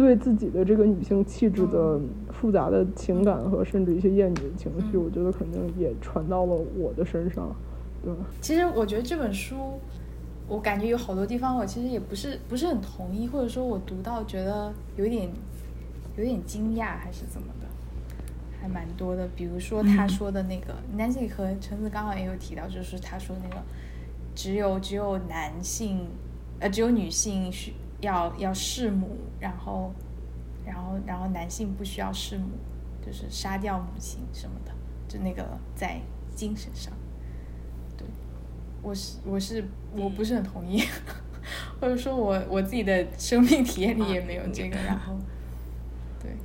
对自己的这个女性气质的复杂的情感和甚至一些厌女的情绪，我觉得肯定也传到了我的身上，对其实我觉得这本书，我感觉有好多地方我其实也不是不是很同意，或者说我读到觉得有点有点惊讶还是怎么的，还蛮多的。比如说他说的那个 Nancy 和橙子刚好也有提到，就是他说那个只有只有男性呃只有女性需。要要弑母，然后，然后，然后男性不需要弑母，就是杀掉母亲什么的，就那个在精神上。对，我是我是我不是很同意，或者说我我自己的生命体验里也没有这个。然后，对，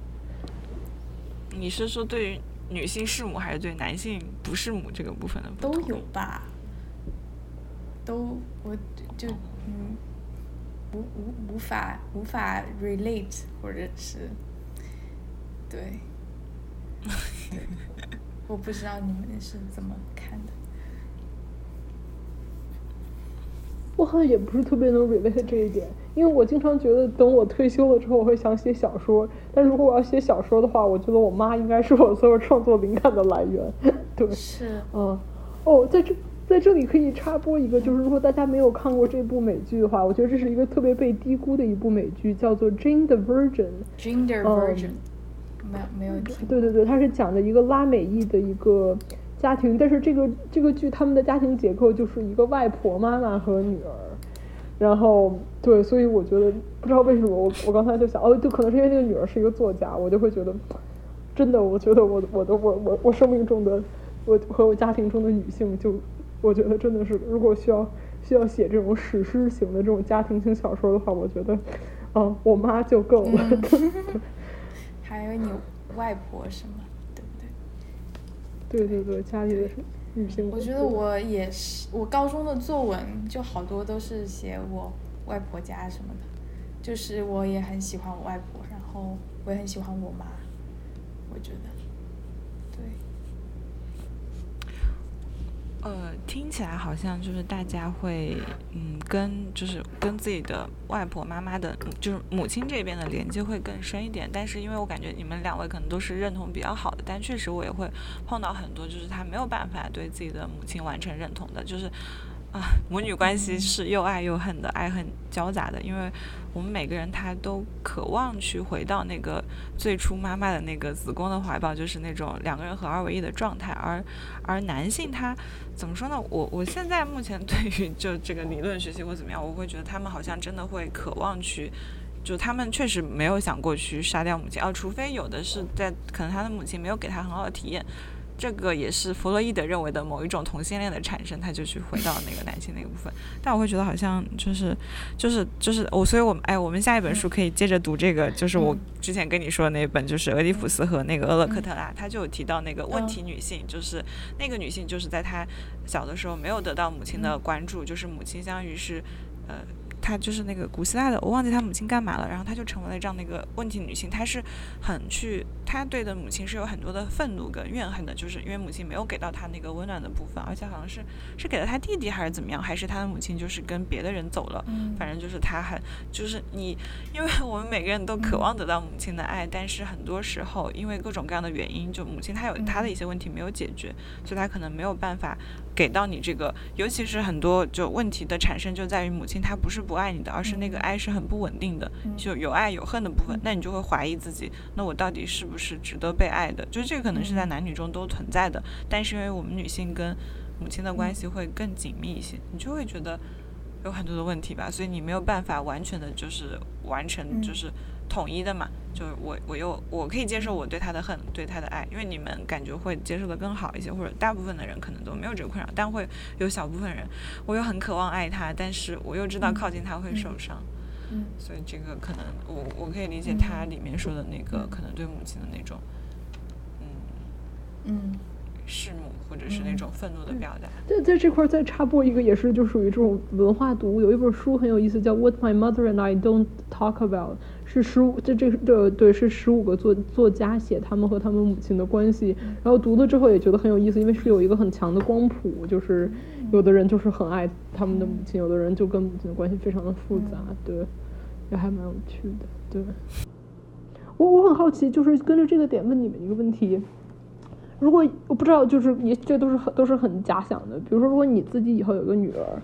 你是说对于女性弑母还是对男性不弑母这个部分的？都有吧，都我就嗯。无无无法无法 relate，或者是，对，我不知道你们是怎么看的。我好像也不是特别能 relate 这一点，因为我经常觉得等我退休了之后，我会想写小说。但如果我要写小说的话，我觉得我妈应该是我所有创作灵感的来源。对，是，嗯，哦，在这。在这里可以插播一个，就是如果大家没有看过这部美剧的话，我觉得这是一个特别被低估的一部美剧，叫做《Jane the Virgin》。Jane the Virgin，没有没有听。对对对，它是讲的一个拉美裔的一个家庭，但是这个这个剧他们的家庭结构就是一个外婆、妈妈和女儿。然后对，所以我觉得不知道为什么我我刚才就想哦，就可能是因为那个女儿是一个作家，我就会觉得真的，我觉得我我的我我我生命中的我和我家庭中的女性就。我觉得真的是，如果需要需要写这种史诗型的这种家庭型小说的话，我觉得，嗯，我妈就够了。还有你外婆什么，对不对？对对对，家里的女性。我觉得我也是，我高中的作文就好多都是写我外婆家什么的，就是我也很喜欢我外婆，然后我也很喜欢我妈，我觉得。呃，听起来好像就是大家会，嗯，跟就是跟自己的外婆妈妈的，就是母亲这边的连接会更深一点。但是因为我感觉你们两位可能都是认同比较好的，但确实我也会碰到很多就是他没有办法对自己的母亲完成认同的，就是。啊，母女关系是又爱又恨的，爱恨交杂的。因为我们每个人他都渴望去回到那个最初妈妈的那个子宫的怀抱，就是那种两个人合二为一的状态。而而男性他怎么说呢？我我现在目前 对于就这个理论学习或怎么样，我会觉得他们好像真的会渴望去，就他们确实没有想过去杀掉母亲，哦，除非有的是在可能他的母亲没有给他很好的体验。这个也是弗洛伊德认为的某一种同性恋的产生，他就去回到那个男性那个部分。但我会觉得好像就是就是就是我，所以我们哎，我们下一本书可以接着读这个，就是我之前跟你说的那本，就是俄狄浦斯和那个俄勒克特拉，他就有提到那个问题女性，就是那个女性就是在她小的时候没有得到母亲的关注，就是母亲相当于是呃。她就是那个古希腊的，我忘记她母亲干嘛了，然后她就成为了这样的一个问题女性。她是很去，她对的母亲是有很多的愤怒跟怨恨的，就是因为母亲没有给到她那个温暖的部分，而且好像是是给了她弟弟还是怎么样，还是她的母亲就是跟别的人走了。反正就是她很，就是你，因为我们每个人都渴望得到母亲的爱，但是很多时候因为各种各样的原因，就母亲她有她的一些问题没有解决，所以她可能没有办法。给到你这个，尤其是很多就问题的产生就在于母亲她不是不爱你的，而是那个爱是很不稳定的，就有爱有恨的部分，那你就会怀疑自己，那我到底是不是值得被爱的？就是这个可能是在男女中都存在的，但是因为我们女性跟母亲的关系会更紧密一些，你就会觉得有很多的问题吧，所以你没有办法完全的就是完成就是统一的嘛。就是我，我又我可以接受我对他的恨，对他的爱，因为你们感觉会接受的更好一些，或者大部分的人可能都没有这个困扰，但会有小部分人，我又很渴望爱他，但是我又知道靠近他会受伤，嗯，所以这个可能我我可以理解他里面说的那个可能对母亲的那种，嗯。嗯，弑母或者是那种愤怒的表达。在在这块再插播一个，也是就属于这种文化读物，有一本书很有意思，叫《What My Mother and I Don't Talk About》。是十五，这这这对是十五个作作家写他们和他们母亲的关系，然后读了之后也觉得很有意思，因为是有一个很强的光谱，就是有的人就是很爱他们的母亲，有的人就跟母亲的关系非常的复杂，对，也还蛮有趣的，对。我我很好奇，就是跟着这个点问你们一个问题，如果我不知道，就是你这都是很都是很假想的，比如说如果你自己以后有个女儿，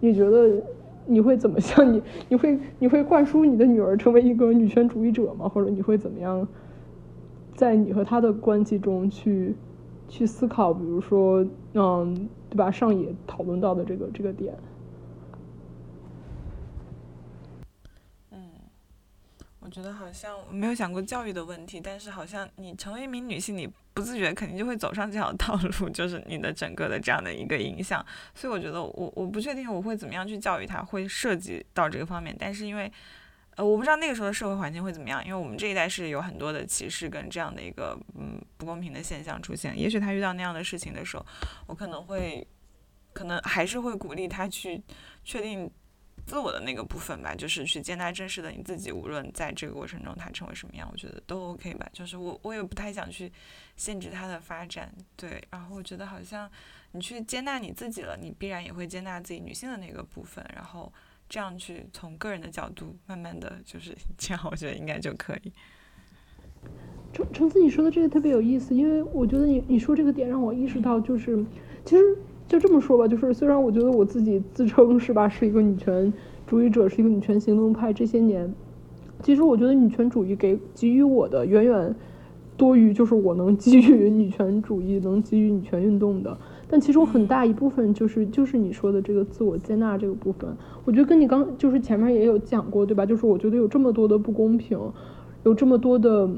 你觉得？你会怎么想？你你会你会灌输你的女儿成为一个女权主义者吗？或者你会怎么样，在你和她的关系中去去思考？比如说，嗯，对吧？上野讨论到的这个这个点。嗯，我觉得好像没有想过教育的问题，但是好像你成为一名女性，你不自觉肯定就会走上这条道路，就是你的整个的这样的一个影响。所以我觉得我我不确定我会怎么样去教育他，会涉及到这个方面。但是因为呃，我不知道那个时候的社会环境会怎么样，因为我们这一代是有很多的歧视跟这样的一个嗯不公平的现象出现。也许他遇到那样的事情的时候，我可能会可能还是会鼓励他去确定自我的那个部分吧，就是去接纳真实的你自己，无论在这个过程中他成为什么样，我觉得都 OK 吧。就是我我也不太想去限制他的发展，对。然后我觉得好像你去接纳你自己了，你必然也会接纳自己女性的那个部分，然后。这样去从个人的角度，慢慢的就是 这样，我觉得应该就可以。橙橙子，你说的这个特别有意思，因为我觉得你你说这个点让我意识到，就是其实就这么说吧，就是虽然我觉得我自己自称是吧，是一个女权主义者，是一个女权行动派，这些年，其实我觉得女权主义给给予我的远远多于就是我能给予女权主义能给予女权运动的。但其中很大一部分就是就是你说的这个自我接纳这个部分，我觉得跟你刚就是前面也有讲过，对吧？就是我觉得有这么多的不公平，有这么多的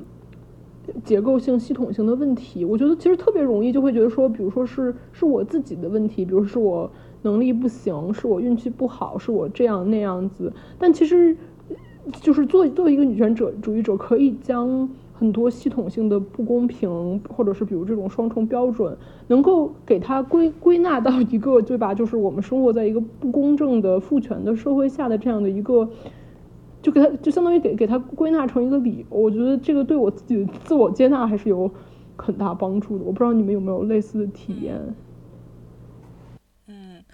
结构性、系统性的问题，我觉得其实特别容易就会觉得说，比如说是是我自己的问题，比如是我能力不行，是我运气不好，是我这样那样子。但其实就是作作为一个女权者主义者，可以将。很多系统性的不公平，或者是比如这种双重标准，能够给它归归纳到一个对吧？就是我们生活在一个不公正的父权的社会下的这样的一个，就给它就相当于给给它归纳成一个理。我觉得这个对我自己的自我接纳还是有很大帮助的。我不知道你们有没有类似的体验。嗯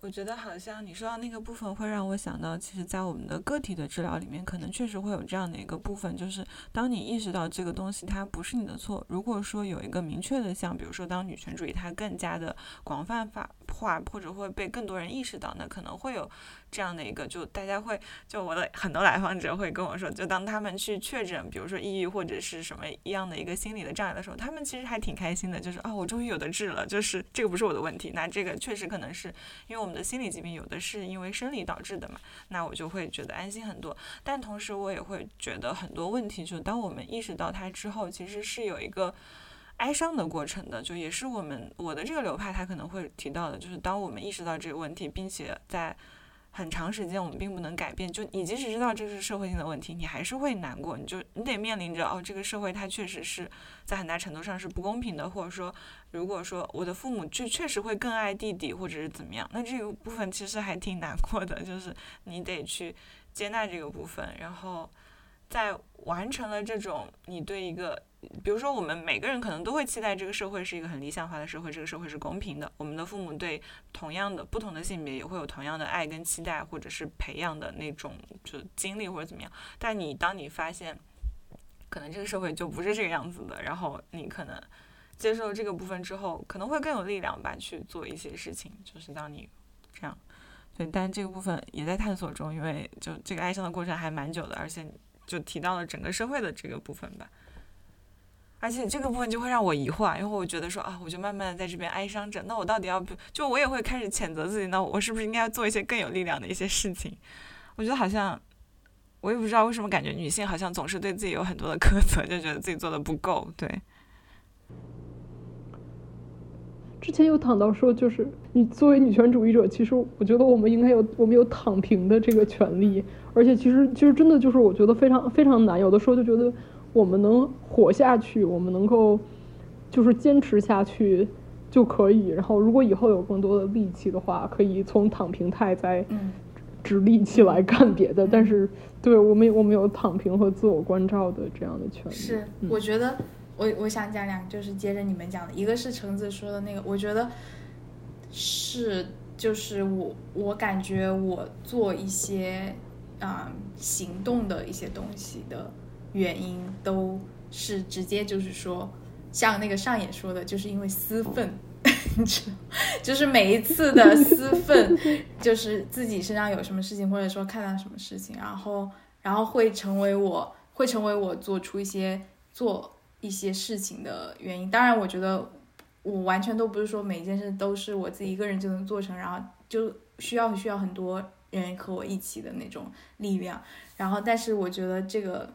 我觉得好像你说到那个部分，会让我想到，其实，在我们的个体的治疗里面，可能确实会有这样的一个部分，就是当你意识到这个东西它不是你的错，如果说有一个明确的像，比如说当女权主义它更加的广泛化话，或者会被更多人意识到，那可能会有。这样的一个，就大家会，就我的很多来访者会跟我说，就当他们去确诊，比如说抑郁或者是什么一样的一个心理的障碍的时候，他们其实还挺开心的，就是啊，我终于有的治了，就是这个不是我的问题，那这个确实可能是因为我们的心理疾病有的是因为生理导致的嘛，那我就会觉得安心很多。但同时我也会觉得很多问题，就当我们意识到它之后，其实是有一个哀伤的过程的，就也是我们我的这个流派他可能会提到的，就是当我们意识到这个问题，并且在很长时间我们并不能改变，就你即使知道这是社会性的问题，你还是会难过，你就你得面临着哦，这个社会它确实是在很大程度上是不公平的，或者说，如果说我的父母就确实会更爱弟弟，或者是怎么样，那这个部分其实还挺难过的，就是你得去接纳这个部分，然后在完成了这种你对一个。比如说，我们每个人可能都会期待这个社会是一个很理想化的社会，这个社会是公平的。我们的父母对同样的不同的性别也会有同样的爱跟期待，或者是培养的那种就经历或者怎么样。但你当你发现，可能这个社会就不是这个样子的，然后你可能接受这个部分之后，可能会更有力量吧去做一些事情。就是当你这样，对，但这个部分也在探索中，因为就这个哀伤的过程还蛮久的，而且就提到了整个社会的这个部分吧。而且这个部分就会让我疑惑，因为我觉得说啊，我就慢慢的在这边哀伤着，那我到底要不就我也会开始谴责自己，那我是不是应该做一些更有力量的一些事情？我觉得好像我也不知道为什么感觉女性好像总是对自己有很多的苛责，就觉得自己做的不够。对。之前有谈到说，就是你作为女权主义者，其实我觉得我们应该有我们有躺平的这个权利，而且其实其实真的就是我觉得非常非常难，有的时候就觉得。我们能活下去，我们能够就是坚持下去就可以。然后，如果以后有更多的力气的话，可以从躺平态再直立起来干别的。但是，对我们我们有躺平和自我关照的这样的权利。是，我觉得我我想讲两个，就是接着你们讲的，一个是橙子说的那个，我觉得是就是我我感觉我做一些啊行动的一些东西的。原因都是直接就是说，像那个上野说的，就是因为私愤，就是每一次的 私愤，就是自己身上有什么事情，或者说看到什么事情，然后然后会成为我会成为我做出一些做一些事情的原因。当然，我觉得我完全都不是说每一件事都是我自己一个人就能做成，然后就需要需要很多人和我一起的那种力量。然后，但是我觉得这个。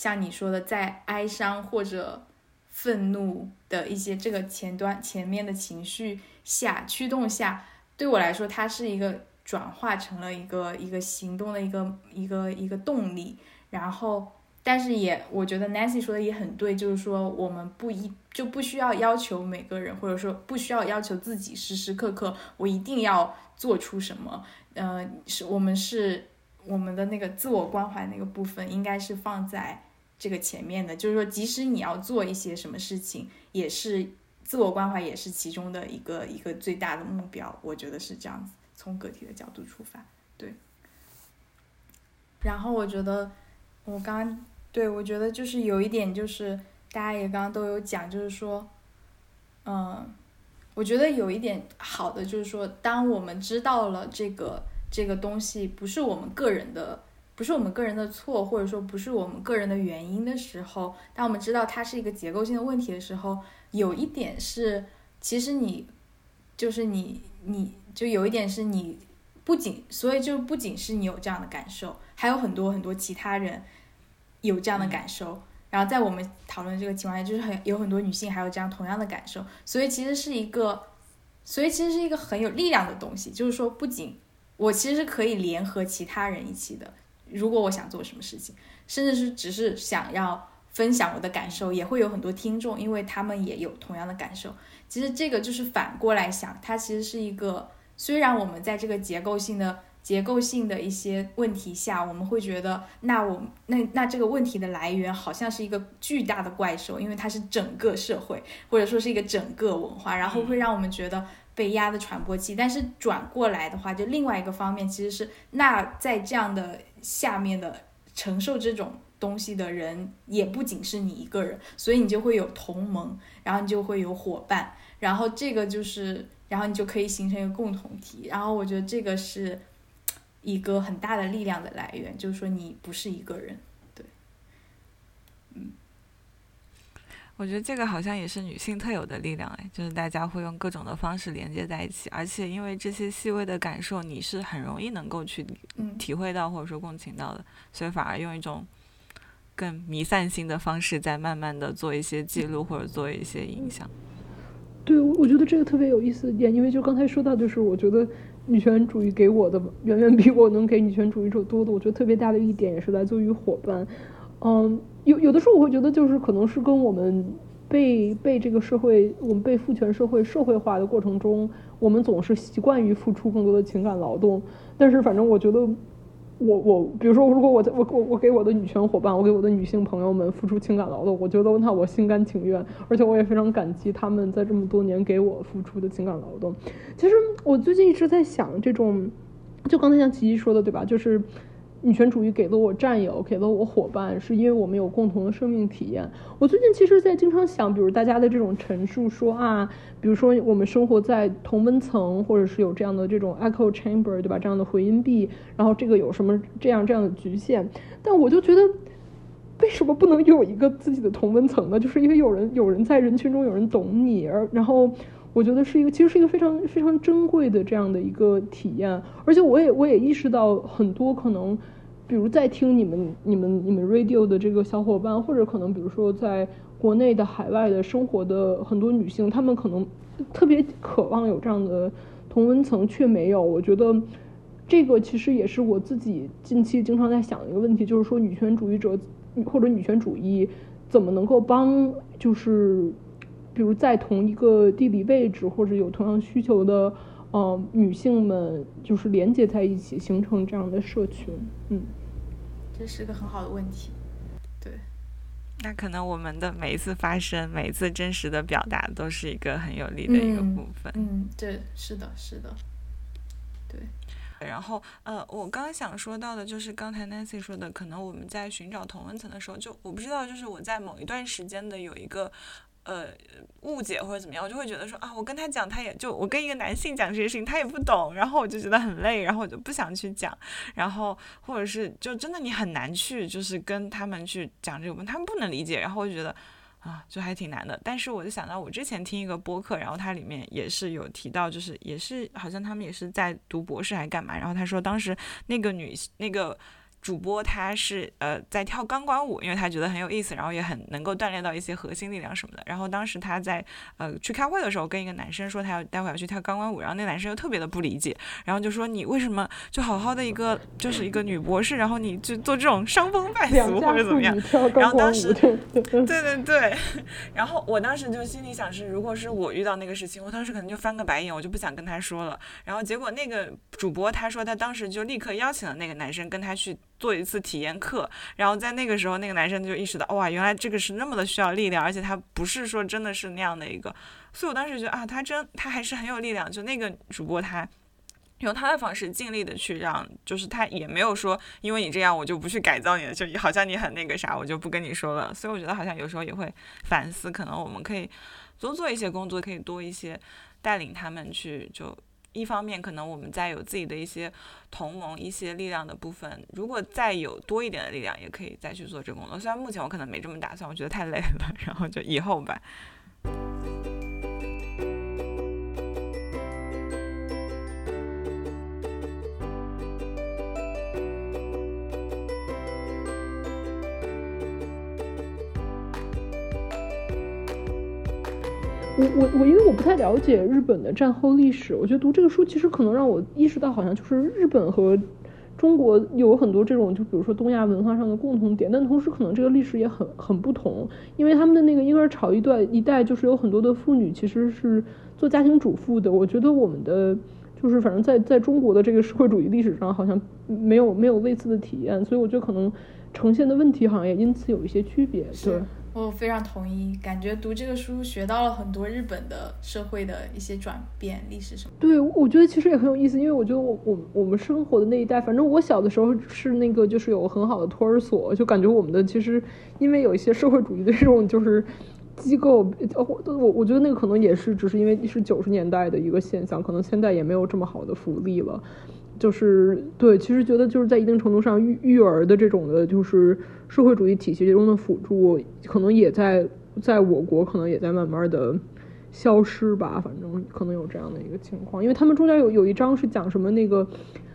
像你说的，在哀伤或者愤怒的一些这个前端前面的情绪下驱动下，对我来说，它是一个转化成了一个一个行动的一个一个一个动力。然后，但是也我觉得 Nancy 说的也很对，就是说我们不一就不需要要求每个人，或者说不需要要求自己时时刻刻我一定要做出什么。呃，是我们是我们的那个自我关怀那个部分，应该是放在。这个前面的，就是说，即使你要做一些什么事情，也是自我关怀，也是其中的一个一个最大的目标。我觉得是这样子，从个体的角度出发，对。然后我觉得，我刚对我觉得就是有一点，就是大家也刚刚都有讲，就是说，嗯，我觉得有一点好的就是说，当我们知道了这个这个东西不是我们个人的。不是我们个人的错，或者说不是我们个人的原因的时候，当我们知道它是一个结构性的问题的时候，有一点是，其实你，就是你，你就有一点是你不仅，所以就不仅是你有这样的感受，还有很多很多其他人有这样的感受。然后在我们讨论这个情况下，就是很有很多女性还有这样同样的感受，所以其实是一个，所以其实是一个很有力量的东西，就是说不仅我其实是可以联合其他人一起的。如果我想做什么事情，甚至是只是想要分享我的感受，也会有很多听众，因为他们也有同样的感受。其实这个就是反过来想，它其实是一个，虽然我们在这个结构性的结构性的一些问题下，我们会觉得，那我那那这个问题的来源好像是一个巨大的怪兽，因为它是整个社会或者说是一个整个文化，然后会让我们觉得。被压的传播器，但是转过来的话，就另外一个方面，其实是那在这样的下面的承受这种东西的人，也不仅是你一个人，所以你就会有同盟，然后你就会有伙伴，然后这个就是，然后你就可以形成一个共同体，然后我觉得这个是一个很大的力量的来源，就是说你不是一个人。我觉得这个好像也是女性特有的力量哎，就是大家会用各种的方式连接在一起，而且因为这些细微的感受，你是很容易能够去体会到或者说共情到的，所以反而用一种更弥散性的方式，在慢慢的做一些记录或者做一些影响。对，我觉得这个特别有意思一点，因为就刚才说到，就是我觉得女权主义给我的远远比我能给女权主义者多的，我觉得特别大的一点也是来自于伙伴，嗯。有有的时候我会觉得，就是可能是跟我们被被这个社会，我们被父权社会社会化的过程中，我们总是习惯于付出更多的情感劳动。但是反正我觉得，我我比如说，如果我在我我我给我的女权伙伴，我给我的女性朋友们付出情感劳动，我觉得那我心甘情愿，而且我也非常感激他们在这么多年给我付出的情感劳动。其实我最近一直在想，这种就刚才像琪琪说的，对吧？就是。女权主义给了我战友，给了我伙伴，是因为我们有共同的生命体验。我最近其实，在经常想，比如大家的这种陈述，说啊，比如说我们生活在同温层，或者是有这样的这种 echo chamber，对吧？这样的回音壁，然后这个有什么这样这样的局限？但我就觉得，为什么不能有一个自己的同温层呢？就是因为有人有人在人群中有人懂你，而然后。我觉得是一个，其实是一个非常非常珍贵的这样的一个体验，而且我也我也意识到很多可能，比如在听你们你们你们 radio 的这个小伙伴，或者可能比如说在国内的海外的生活的很多女性，她们可能特别渴望有这样的同温层，却没有。我觉得这个其实也是我自己近期经常在想的一个问题，就是说女权主义者或者女权主义怎么能够帮就是。比如在同一个地理位置或者有同样需求的，呃，女性们就是连接在一起，形成这样的社群。嗯，这是个很好的问题。对，那可能我们的每一次发声，每一次真实的表达，都是一个很有力的一个部分。嗯，对，是的，是的。对。然后，呃，我刚刚想说到的就是刚才 Nancy 说的，可能我们在寻找同温层的时候，就我不知道，就是我在某一段时间的有一个。呃，误解或者怎么样，我就会觉得说啊，我跟他讲，他也就我跟一个男性讲这些事情，他也不懂，然后我就觉得很累，然后我就不想去讲，然后或者是就真的你很难去就是跟他们去讲这个，他们不能理解，然后我就觉得啊，就还挺难的。但是我就想到我之前听一个播客，然后它里面也是有提到，就是也是好像他们也是在读博士还干嘛，然后他说当时那个女那个。主播他是呃在跳钢管舞，因为他觉得很有意思，然后也很能够锻炼到一些核心力量什么的。然后当时他在呃去开会的时候，跟一个男生说他要待会要去跳钢管舞，然后那男生又特别的不理解，然后就说你为什么就好好的一个就是一个女博士，然后你就做这种伤风败俗或者怎么样？然后当时对对 对，然后我当时就心里想是，如果是我遇到那个事情，我当时可能就翻个白眼，我就不想跟他说了。然后结果那个主播他说他当时就立刻邀请了那个男生跟他去。做一次体验课，然后在那个时候，那个男生就意识到，哇，原来这个是那么的需要力量，而且他不是说真的是那样的一个，所以我当时觉得啊，他真他还是很有力量。就那个主播，他用他的方式尽力的去让，就是他也没有说，因为你这样，我就不去改造你了，就好像你很那个啥，我就不跟你说了。所以我觉得好像有时候也会反思，可能我们可以多做一些工作，可以多一些带领他们去就。一方面，可能我们在有自己的一些同盟、一些力量的部分，如果再有多一点的力量，也可以再去做这个工作。虽然目前我可能没这么打算，我觉得太累了，然后就以后吧。我我我，因为我不太了解日本的战后历史，我觉得读这个书其实可能让我意识到，好像就是日本和中国有很多这种，就比如说东亚文化上的共同点，但同时可能这个历史也很很不同，因为他们的那个婴儿潮一段一代，就是有很多的妇女其实是做家庭主妇的。我觉得我们的就是反正在在中国的这个社会主义历史上，好像没有没有类似的体验，所以我觉得可能呈现的问题好像也因此有一些区别，对。我非常同意，感觉读这个书学到了很多日本的社会的一些转变、历史什么。对，我觉得其实也很有意思，因为我觉得我我我们生活的那一代，反正我小的时候是那个就是有很好的托儿所，就感觉我们的其实因为有一些社会主义的这种就是机构，我我我觉得那个可能也是只是因为是九十年代的一个现象，可能现在也没有这么好的福利了。就是对，其实觉得就是在一定程度上育育儿的这种的，就是社会主义体系中的辅助，可能也在在我国可能也在慢慢的消失吧。反正可能有这样的一个情况，因为他们中间有有一章是讲什么那个，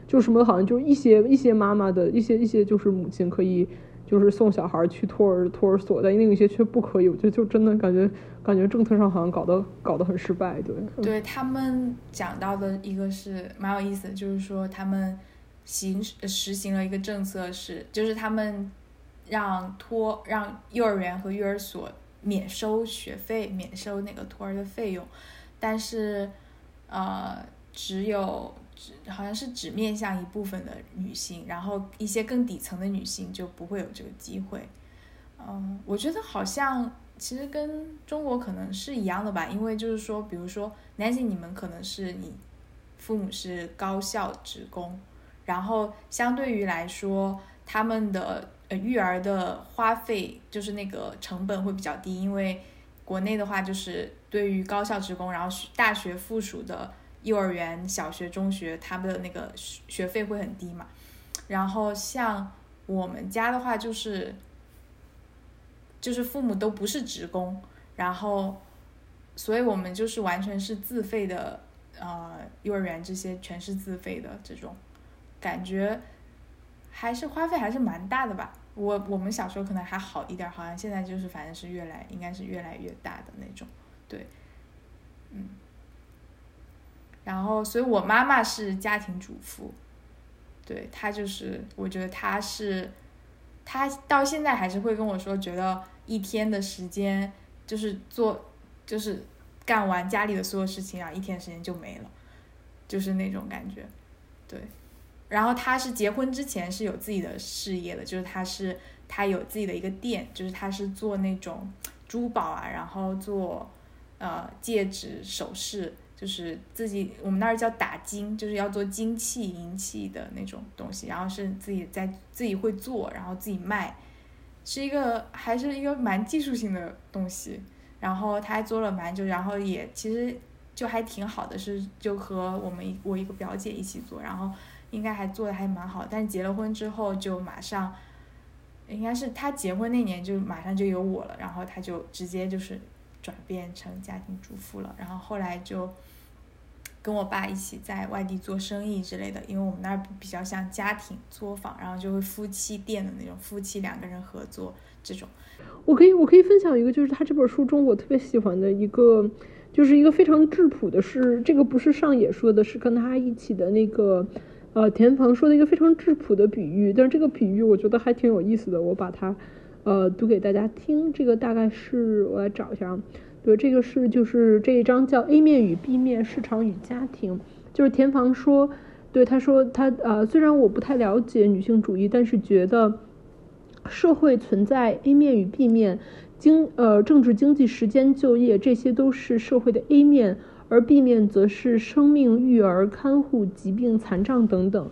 就什么好像就一些一些妈妈的一些一些就是母亲可以。就是送小孩去托儿托儿所，但那一些却不可以，我觉得就真的感觉感觉政策上好像搞得搞得很失败，对。对他们讲到的一个是蛮有意思的，就是说他们行实行了一个政策是，就是他们让托让幼儿园和育儿所免收学费，免收那个托儿的费用，但是呃只有。只好像是只面向一部分的女性，然后一些更底层的女性就不会有这个机会。嗯，我觉得好像其实跟中国可能是一样的吧，因为就是说，比如说 Nancy，你们可能是你父母是高校职工，然后相对于来说，他们的呃育儿的花费就是那个成本会比较低，因为国内的话就是对于高校职工，然后大学附属的。幼儿园、小学、中学，他们的那个学费会很低嘛？然后像我们家的话，就是就是父母都不是职工，然后所以我们就是完全是自费的，呃，幼儿园这些全是自费的这种，感觉还是花费还是蛮大的吧。我我们小时候可能还好一点，好像现在就是反正是越来应该是越来越大的那种，对，嗯。然后，所以我妈妈是家庭主妇，对她就是，我觉得她是，她到现在还是会跟我说，觉得一天的时间就是做，就是干完家里的所有事情啊，一天时间就没了，就是那种感觉，对。然后她是结婚之前是有自己的事业的，就是她是她有自己的一个店，就是她是做那种珠宝啊，然后做呃戒指首饰。就是自己，我们那儿叫打金，就是要做金器、银器的那种东西，然后是自己在自己会做，然后自己卖，是一个还是一个蛮技术性的东西。然后他还做了蛮久，然后也其实就还挺好的，是就和我们我一个表姐一起做，然后应该还做的还蛮好。但结了婚之后就马上，应该是他结婚那年就马上就有我了，然后他就直接就是转变成家庭主妇了，然后后来就。跟我爸一起在外地做生意之类的，因为我们那儿比较像家庭作坊，然后就会夫妻店的那种，夫妻两个人合作这种。我可以我可以分享一个，就是他这本书中我特别喜欢的一个，就是一个非常质朴的，是这个不是上野说的，是跟他一起的那个呃田房说的一个非常质朴的比喻，但是这个比喻我觉得还挺有意思的，我把它呃读给大家听。这个大概是我来找一下啊。对，这个是就是这一章叫 A 面与 B 面，市场与家庭。就是田房说，对他说他呃，虽然我不太了解女性主义，但是觉得社会存在 A 面与 B 面，经呃政治、经济、时间、就业，这些都是社会的 A 面，而 B 面则是生命、育儿、看护、疾病、残障等等。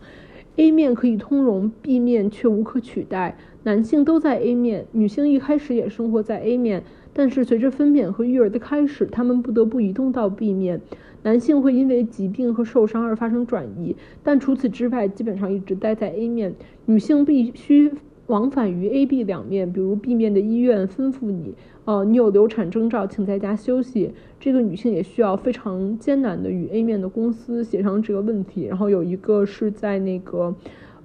A 面可以通融，B 面却无可取代。男性都在 A 面，女性一开始也生活在 A 面。但是随着分娩和育儿的开始，他们不得不移动到 B 面。男性会因为疾病和受伤而发生转移，但除此之外，基本上一直待在 A 面。女性必须往返于 A、B 两面，比如 B 面的医院吩咐你，呃，你有流产征兆，请在家休息。这个女性也需要非常艰难的与 A 面的公司协商这个问题。然后有一个是在那个，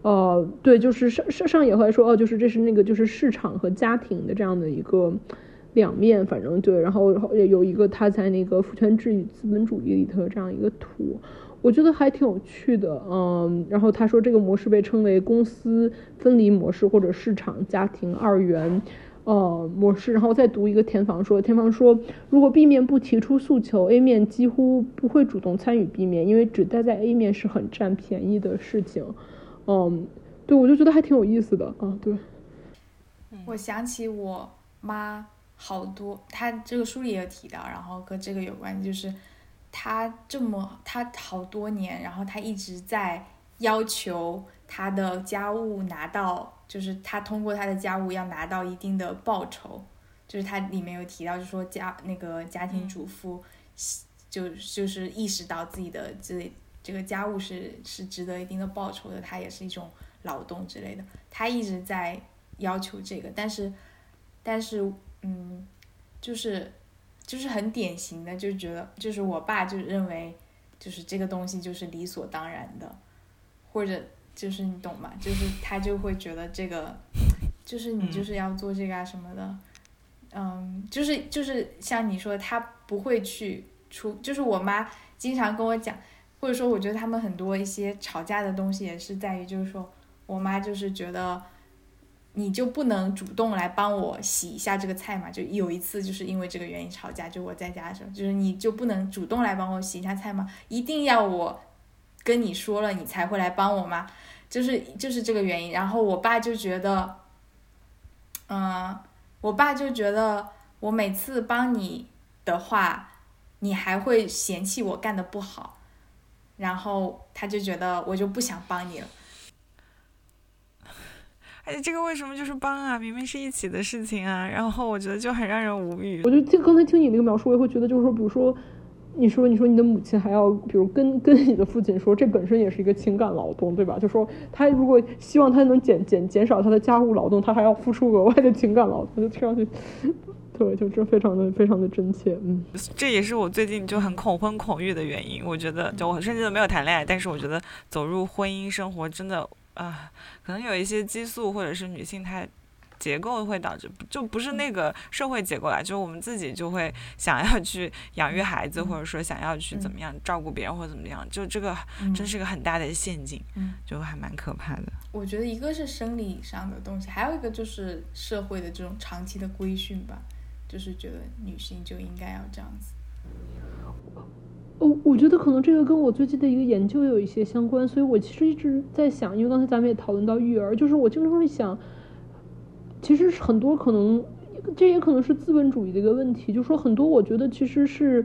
呃，对，就是上上上野会说，哦，就是这是那个就是市场和家庭的这样的一个。两面，反正对，然后也有一个他在那个父权制与资本主义里头这样一个图，我觉得还挺有趣的，嗯，然后他说这个模式被称为公司分离模式或者市场家庭二元，呃模式，然后再读一个田房说，田房说如果 B 面不提出诉求，A 面几乎不会主动参与 B 面，因为只待在 A 面是很占便宜的事情，嗯，对我就觉得还挺有意思的，啊，对，我想起我妈。好多，她这个书里也有提到，然后跟这个有关，就是她这么她好多年，然后她一直在要求她的家务拿到，就是她通过她的家务要拿到一定的报酬，就是他里面有提到，就说家那个家庭主妇，就就是意识到自己的这这个家务是是值得一定的报酬的，它也是一种劳动之类的，他一直在要求这个，但是但是。嗯，就是，就是很典型的，就觉得就是我爸就认为，就是这个东西就是理所当然的，或者就是你懂吗？就是他就会觉得这个，就是你就是要做这个啊什么的，嗯，就是就是像你说，他不会去出，就是我妈经常跟我讲，或者说我觉得他们很多一些吵架的东西也是在于，就是说我妈就是觉得。你就不能主动来帮我洗一下这个菜嘛？就有一次就是因为这个原因吵架，就我在家的时候，就是你就不能主动来帮我洗一下菜吗？一定要我跟你说了你才会来帮我吗？就是就是这个原因。然后我爸就觉得，嗯，我爸就觉得我每次帮你的话，你还会嫌弃我干的不好，然后他就觉得我就不想帮你了。哎，这个为什么就是帮啊？明明是一起的事情啊！然后我觉得就很让人无语。我就听刚才听你那个描述，我也会觉得，就是说，比如说，你说你说你的母亲还要，比如跟跟你的父亲说，这本身也是一个情感劳动，对吧？就说他如果希望他能减减减少他的家务劳动，他还要付出额外的情感劳动，就听上去，对，就这非常的非常的真切。嗯，这也是我最近就很恐婚恐育的原因。我觉得，就我甚至都没有谈恋爱，但是我觉得走入婚姻生活真的。啊，可能有一些激素或者是女性她结构会导致，就不是那个社会结构啦，就是我们自己就会想要去养育孩子，或者说想要去怎么样照顾别人或者怎么样，就这个真是个很大的陷阱，就还蛮可怕的。我觉得一个是生理上的东西，还有一个就是社会的这种长期的规训吧，就是觉得女性就应该要这样子。哦，我觉得可能这个跟我最近的一个研究有一些相关，所以我其实一直在想，因为刚才咱们也讨论到育儿，就是我经常会想，其实很多可能，这也可能是资本主义的一个问题，就说很多我觉得其实是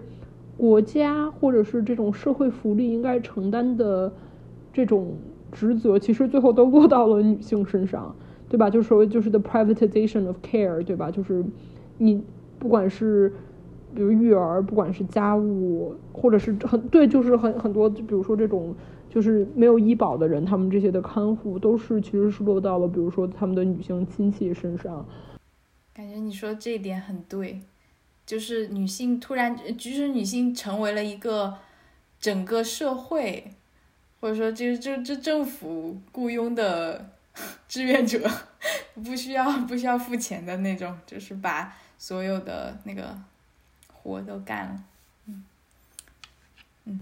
国家或者是这种社会福利应该承担的这种职责，其实最后都落到了女性身上，对吧？就所谓就是 the privatization of care，对吧？就是你不管是。比如育儿，不管是家务，或者是很对，就是很很多，就比如说这种就是没有医保的人，他们这些的看护都是其实是落到了，比如说他们的女性亲戚身上。感觉你说这一点很对，就是女性突然，即使女性成为了一个整个社会，或者说就是这这政府雇佣的志愿者，不需要不需要付钱的那种，就是把所有的那个活都干了。嗯嗯，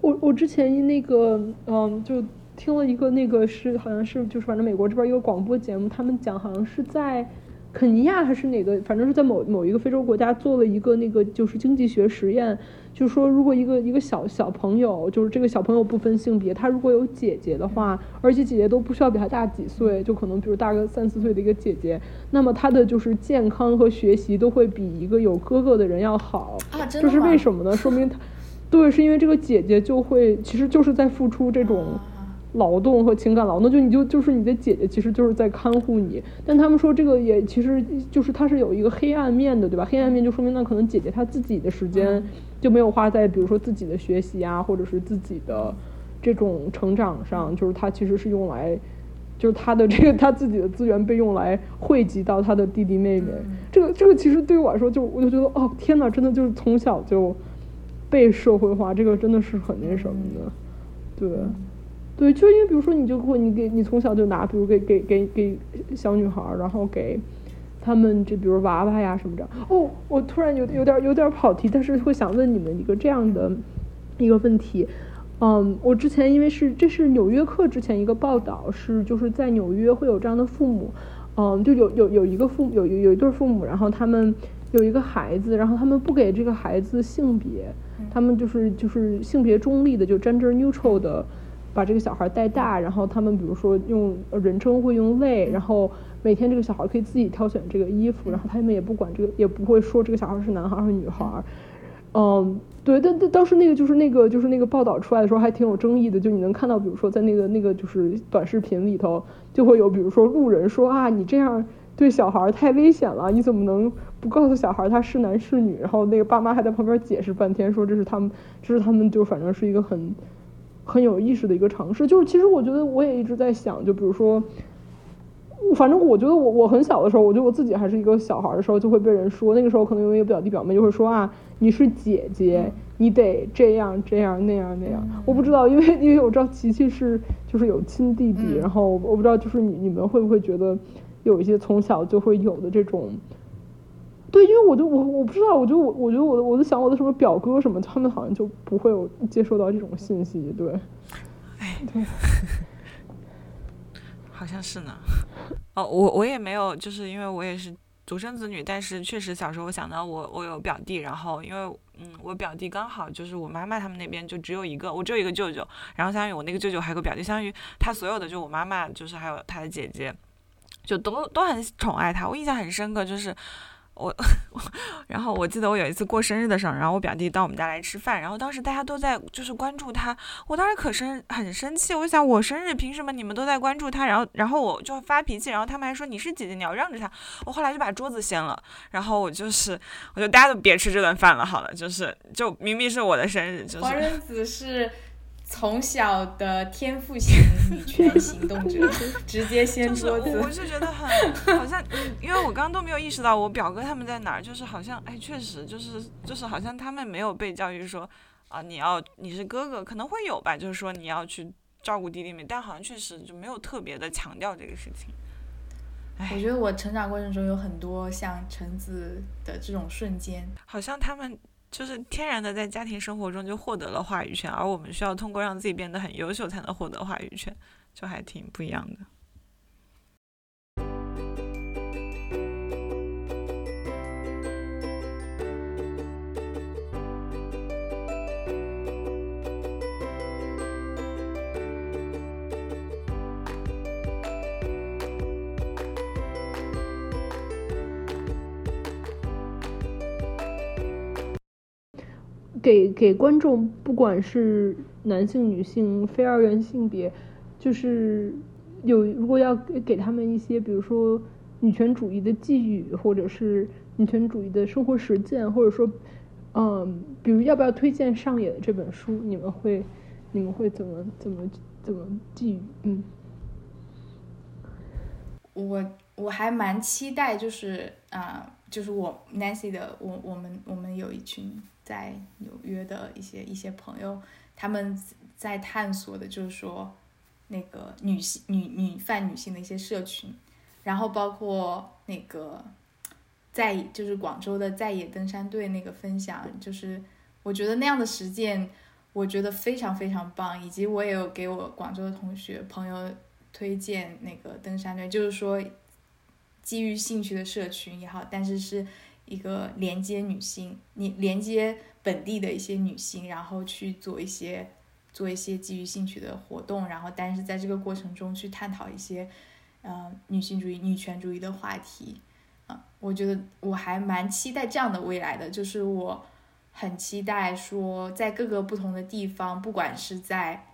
我我之前那个嗯就。听了一个那个是好像是就是反正美国这边一个广播节目，他们讲好像是在肯尼亚还是哪个，反正是在某某一个非洲国家做了一个那个就是经济学实验，就是说如果一个一个小小朋友，就是这个小朋友不分性别，他如果有姐姐的话，而且姐姐都不需要比他大几岁，就可能比如大个三四岁的一个姐姐，那么他的就是健康和学习都会比一个有哥哥的人要好。啊，这是为什么呢？说明他对，是因为这个姐姐就会其实就是在付出这种。劳动和情感劳动，就你就就是你的姐姐，其实就是在看护你。但他们说这个也其实就是它是有一个黑暗面的，对吧？黑暗面就说明那可能姐姐她自己的时间就没有花在比如说自己的学习啊，或者是自己的这种成长上，就是她其实是用来，就是她的这个她自己的资源被用来汇集到她的弟弟妹妹。这个这个其实对于我来说，就我就觉得哦天哪，真的就是从小就被社会化，这个真的是很那什么的，对。对，就因为比如说，你就会你给你从小就拿，比如给给给给小女孩儿，然后给他们就比如娃娃呀什么的。哦，我突然有有点有点跑题，但是会想问你们一个这样的一个问题。嗯，我之前因为是这是《纽约客》之前一个报道，是就是在纽约会有这样的父母，嗯，就有有有一个父母有有有一对父母，然后他们有一个孩子，然后他们不给这个孩子性别，他们就是就是性别中立的，就 gender neutral 的。把这个小孩带大，然后他们比如说用人称会用 they，然后每天这个小孩可以自己挑选这个衣服，然后他们也不管这个，也不会说这个小孩是男孩还是女孩。嗯，对，但但当时那个就是那个就是那个报道出来的时候还挺有争议的，就你能看到，比如说在那个那个就是短视频里头，就会有比如说路人说啊，你这样对小孩太危险了，你怎么能不告诉小孩他是男是女？然后那个爸妈还在旁边解释半天，说这是他们，这是他们就反正是一个很。很有意识的一个尝试，就是其实我觉得我也一直在想，就比如说，反正我觉得我我很小的时候，我觉得我自己还是一个小孩的时候，就会被人说，那个时候可能因为表弟表妹就会说啊，你是姐姐，你得这样这样那样那样。我不知道，因为因为我知道琪琪是就是有亲弟弟，然后我不知道就是你你们会不会觉得有一些从小就会有的这种。对，因为我就我我不知道，我就我我觉得我我在想我的什么表哥什么，他们好像就不会有接收到这种信息，对。哎，对，好像是呢。哦，我我也没有，就是因为我也是独生子女，但是确实小时候我想到我我有表弟，然后因为嗯我表弟刚好就是我妈妈他们那边就只有一个，我只有一个舅舅，然后相当于我那个舅舅还有个表弟，相当于他所有的就我妈妈就是还有他的姐姐，就都都很宠爱他，我印象很深刻就是。我，然后我记得我有一次过生日的时候，然后我表弟到我们家来吃饭，然后当时大家都在就是关注他，我当时可生很生气，我想我生日凭什么你们都在关注他？然后然后我就发脾气，然后他们还说你是姐姐你要让着他，我后来就把桌子掀了，然后我就是我就大家都别吃这顿饭了，好了，就是就明明是我的生日，就是。黄仁子是。从小的天赋型女权行动者，直接掀桌子。我是觉得很好像，因为我刚刚都没有意识到我表哥他们在哪儿，就是好像，哎，确实就是就是好像他们没有被教育说，啊，你要你是哥哥，可能会有吧，就是说你要去照顾弟弟妹，但好像确实就没有特别的强调这个事情。我觉得我成长过程中有很多像橙子的这种瞬间，好像他们。就是天然的在家庭生活中就获得了话语权，而我们需要通过让自己变得很优秀才能获得话语权，就还挺不一样的。给给观众，不管是男性、女性、非二元性别，就是有如果要给他们一些，比如说女权主义的寄语，或者是女权主义的生活实践，或者说，嗯，比如要不要推荐上野的这本书，你们会你们会怎么怎么怎么寄语？嗯，我我还蛮期待，就是啊。就是我 Nancy 的我我们我们有一群在纽约的一些一些朋友，他们在探索的就是说那个女性女女泛女性的一些社群，然后包括那个在就是广州的在野登山队那个分享，就是我觉得那样的实践，我觉得非常非常棒，以及我也有给我广州的同学朋友推荐那个登山队，就是说。基于兴趣的社群也好，但是是一个连接女性，你连接本地的一些女性，然后去做一些做一些基于兴趣的活动，然后但是在这个过程中去探讨一些，呃，女性主义、女权主义的话题，啊，我觉得我还蛮期待这样的未来的，就是我很期待说，在各个不同的地方，不管是在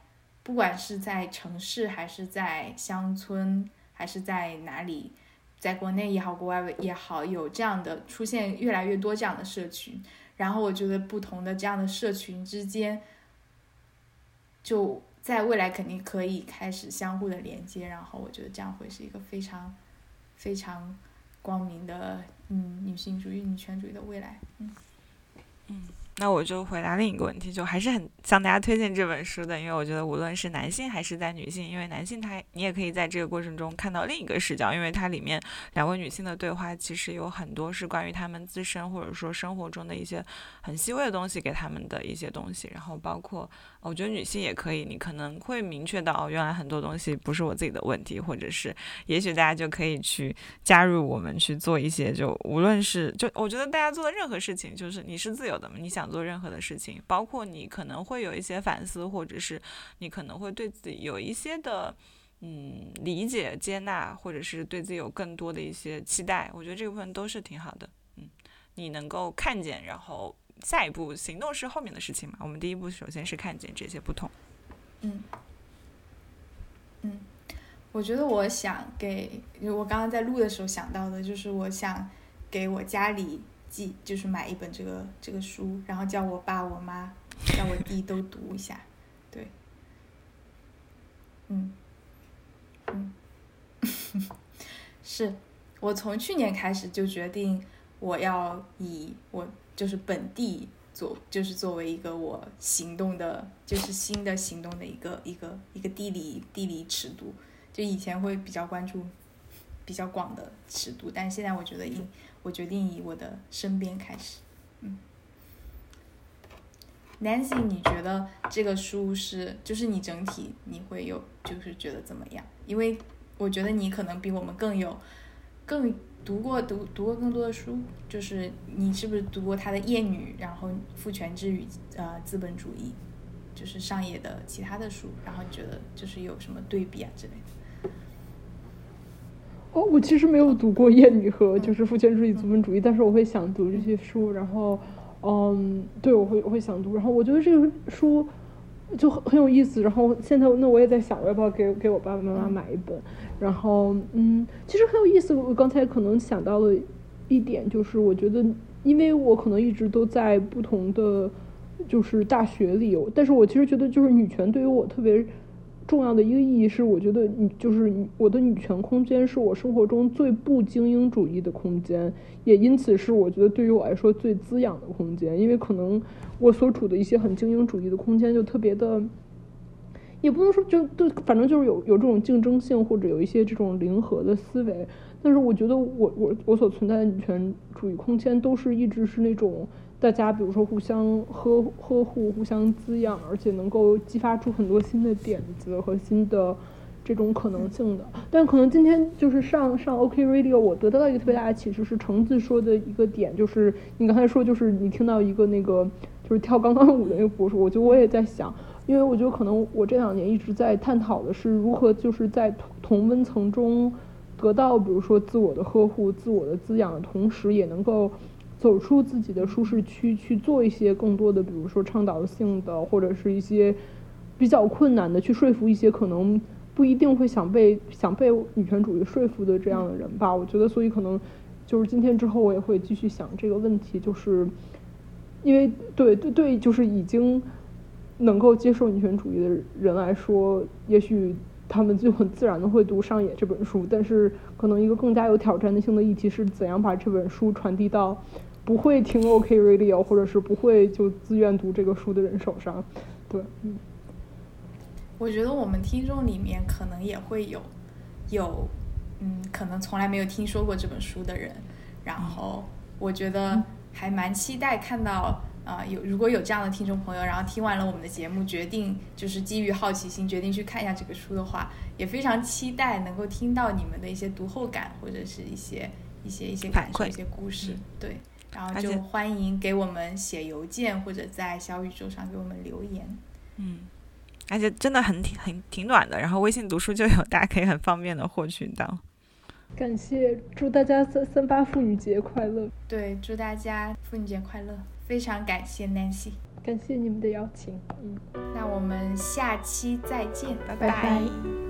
不管是在城市还是在乡村还是在哪里。在国内也好，国外也好，有这样的出现越来越多这样的社群，然后我觉得不同的这样的社群之间，就在未来肯定可以开始相互的连接，然后我觉得这样会是一个非常非常光明的嗯女性主义、女权主义的未来，嗯。嗯。那我就回答另一个问题，就还是很向大家推荐这本书的，因为我觉得无论是男性还是在女性，因为男性他你也可以在这个过程中看到另一个视角，因为它里面两位女性的对话其实有很多是关于他们自身或者说生活中的一些很细微的东西给他们的一些东西，然后包括我觉得女性也可以，你可能会明确到哦，原来很多东西不是我自己的问题，或者是也许大家就可以去加入我们去做一些，就无论是就我觉得大家做的任何事情，就是你是自由的嘛，你想。做任何的事情，包括你可能会有一些反思，或者是你可能会对自己有一些的嗯理解、接纳，或者是对自己有更多的一些期待。我觉得这部分都是挺好的。嗯，你能够看见，然后下一步行动是后面的事情嘛？我们第一步首先是看见这些不同。嗯嗯，我觉得我想给，我刚刚在录的时候想到的就是我想给我家里。寄就是买一本这个这个书，然后叫我爸、我妈、叫我弟都读一下，对，嗯，嗯，是我从去年开始就决定我要以我就是本地作，就是作为一个我行动的，就是新的行动的一个一个一个地理地理尺度，就以前会比较关注比较广的尺度，但现在我觉得应。我决定以我的身边开始，嗯，Nancy，你觉得这个书是，就是你整体你会有，就是觉得怎么样？因为我觉得你可能比我们更有，更读过读读过更多的书，就是你是不是读过他的《厌女》，然后《父权制与呃资本主义》，就是上野的其他的书，然后你觉得就是有什么对比啊之类的？哦，我其实没有读过《厌女》和就是《父权制与资本主义》，但是我会想读这些书。然后，嗯，对，我会我会想读。然后我觉得这个书就很很有意思。然后现在那我也在想，我要不要给给我爸爸妈妈买一本？然后，嗯，其实很有意思。我刚才可能想到了一点，就是我觉得，因为我可能一直都在不同的就是大学里，但是我其实觉得，就是女权对于我特别。重要的一个意义是，我觉得你就是我的女权空间是我生活中最不精英主义的空间，也因此是我觉得对于我来说最滋养的空间。因为可能我所处的一些很精英主义的空间就特别的，也不能说就就反正就是有有这种竞争性或者有一些这种零和的思维。但是我觉得我我我所存在的女权主义空间都是一直是那种。大家比如说互相呵呵护、互相滋养，而且能够激发出很多新的点子和新的这种可能性的。但可能今天就是上上 OK Radio，我得到了一个特别大的启示，是橙子说的一个点，就是你刚才说，就是你听到一个那个就是跳钢管舞的那个博主，我觉得我也在想，因为我觉得可能我这两年一直在探讨的是如何就是在同同温层中得到，比如说自我的呵护、自我的滋养的同时，也能够。走出自己的舒适区，去做一些更多的，比如说倡导性的，或者是一些比较困难的，去说服一些可能不一定会想被想被女权主义说服的这样的人吧。我觉得，所以可能就是今天之后，我也会继续想这个问题，就是因为对对对，就是已经能够接受女权主义的人来说，也许他们就很自然的会读上野这本书。但是可能一个更加有挑战性的议题是怎样把这本书传递到不会听 OK Radio 或者是不会就自愿读这个书的人手上。对，嗯。我觉得我们听众里面可能也会有有嗯，可能从来没有听说过这本书的人，然后我觉得还蛮期待看到。啊，有如果有这样的听众朋友，然后听完了我们的节目，决定就是基于好奇心决定去看一下这个书的话，也非常期待能够听到你们的一些读后感，或者是一些一些一些感受、一些故事。对，然后就欢迎给我们写邮件或者在小宇宙上给我们留言。嗯，而且真的很挺很挺暖的，然后微信读书就有，大家可以很方便的获取到。感谢，祝大家三三八妇女节快乐。对，祝大家妇女节快乐。非常感谢 Nancy，感谢你们的邀请。嗯，那我们下期再见，拜拜。画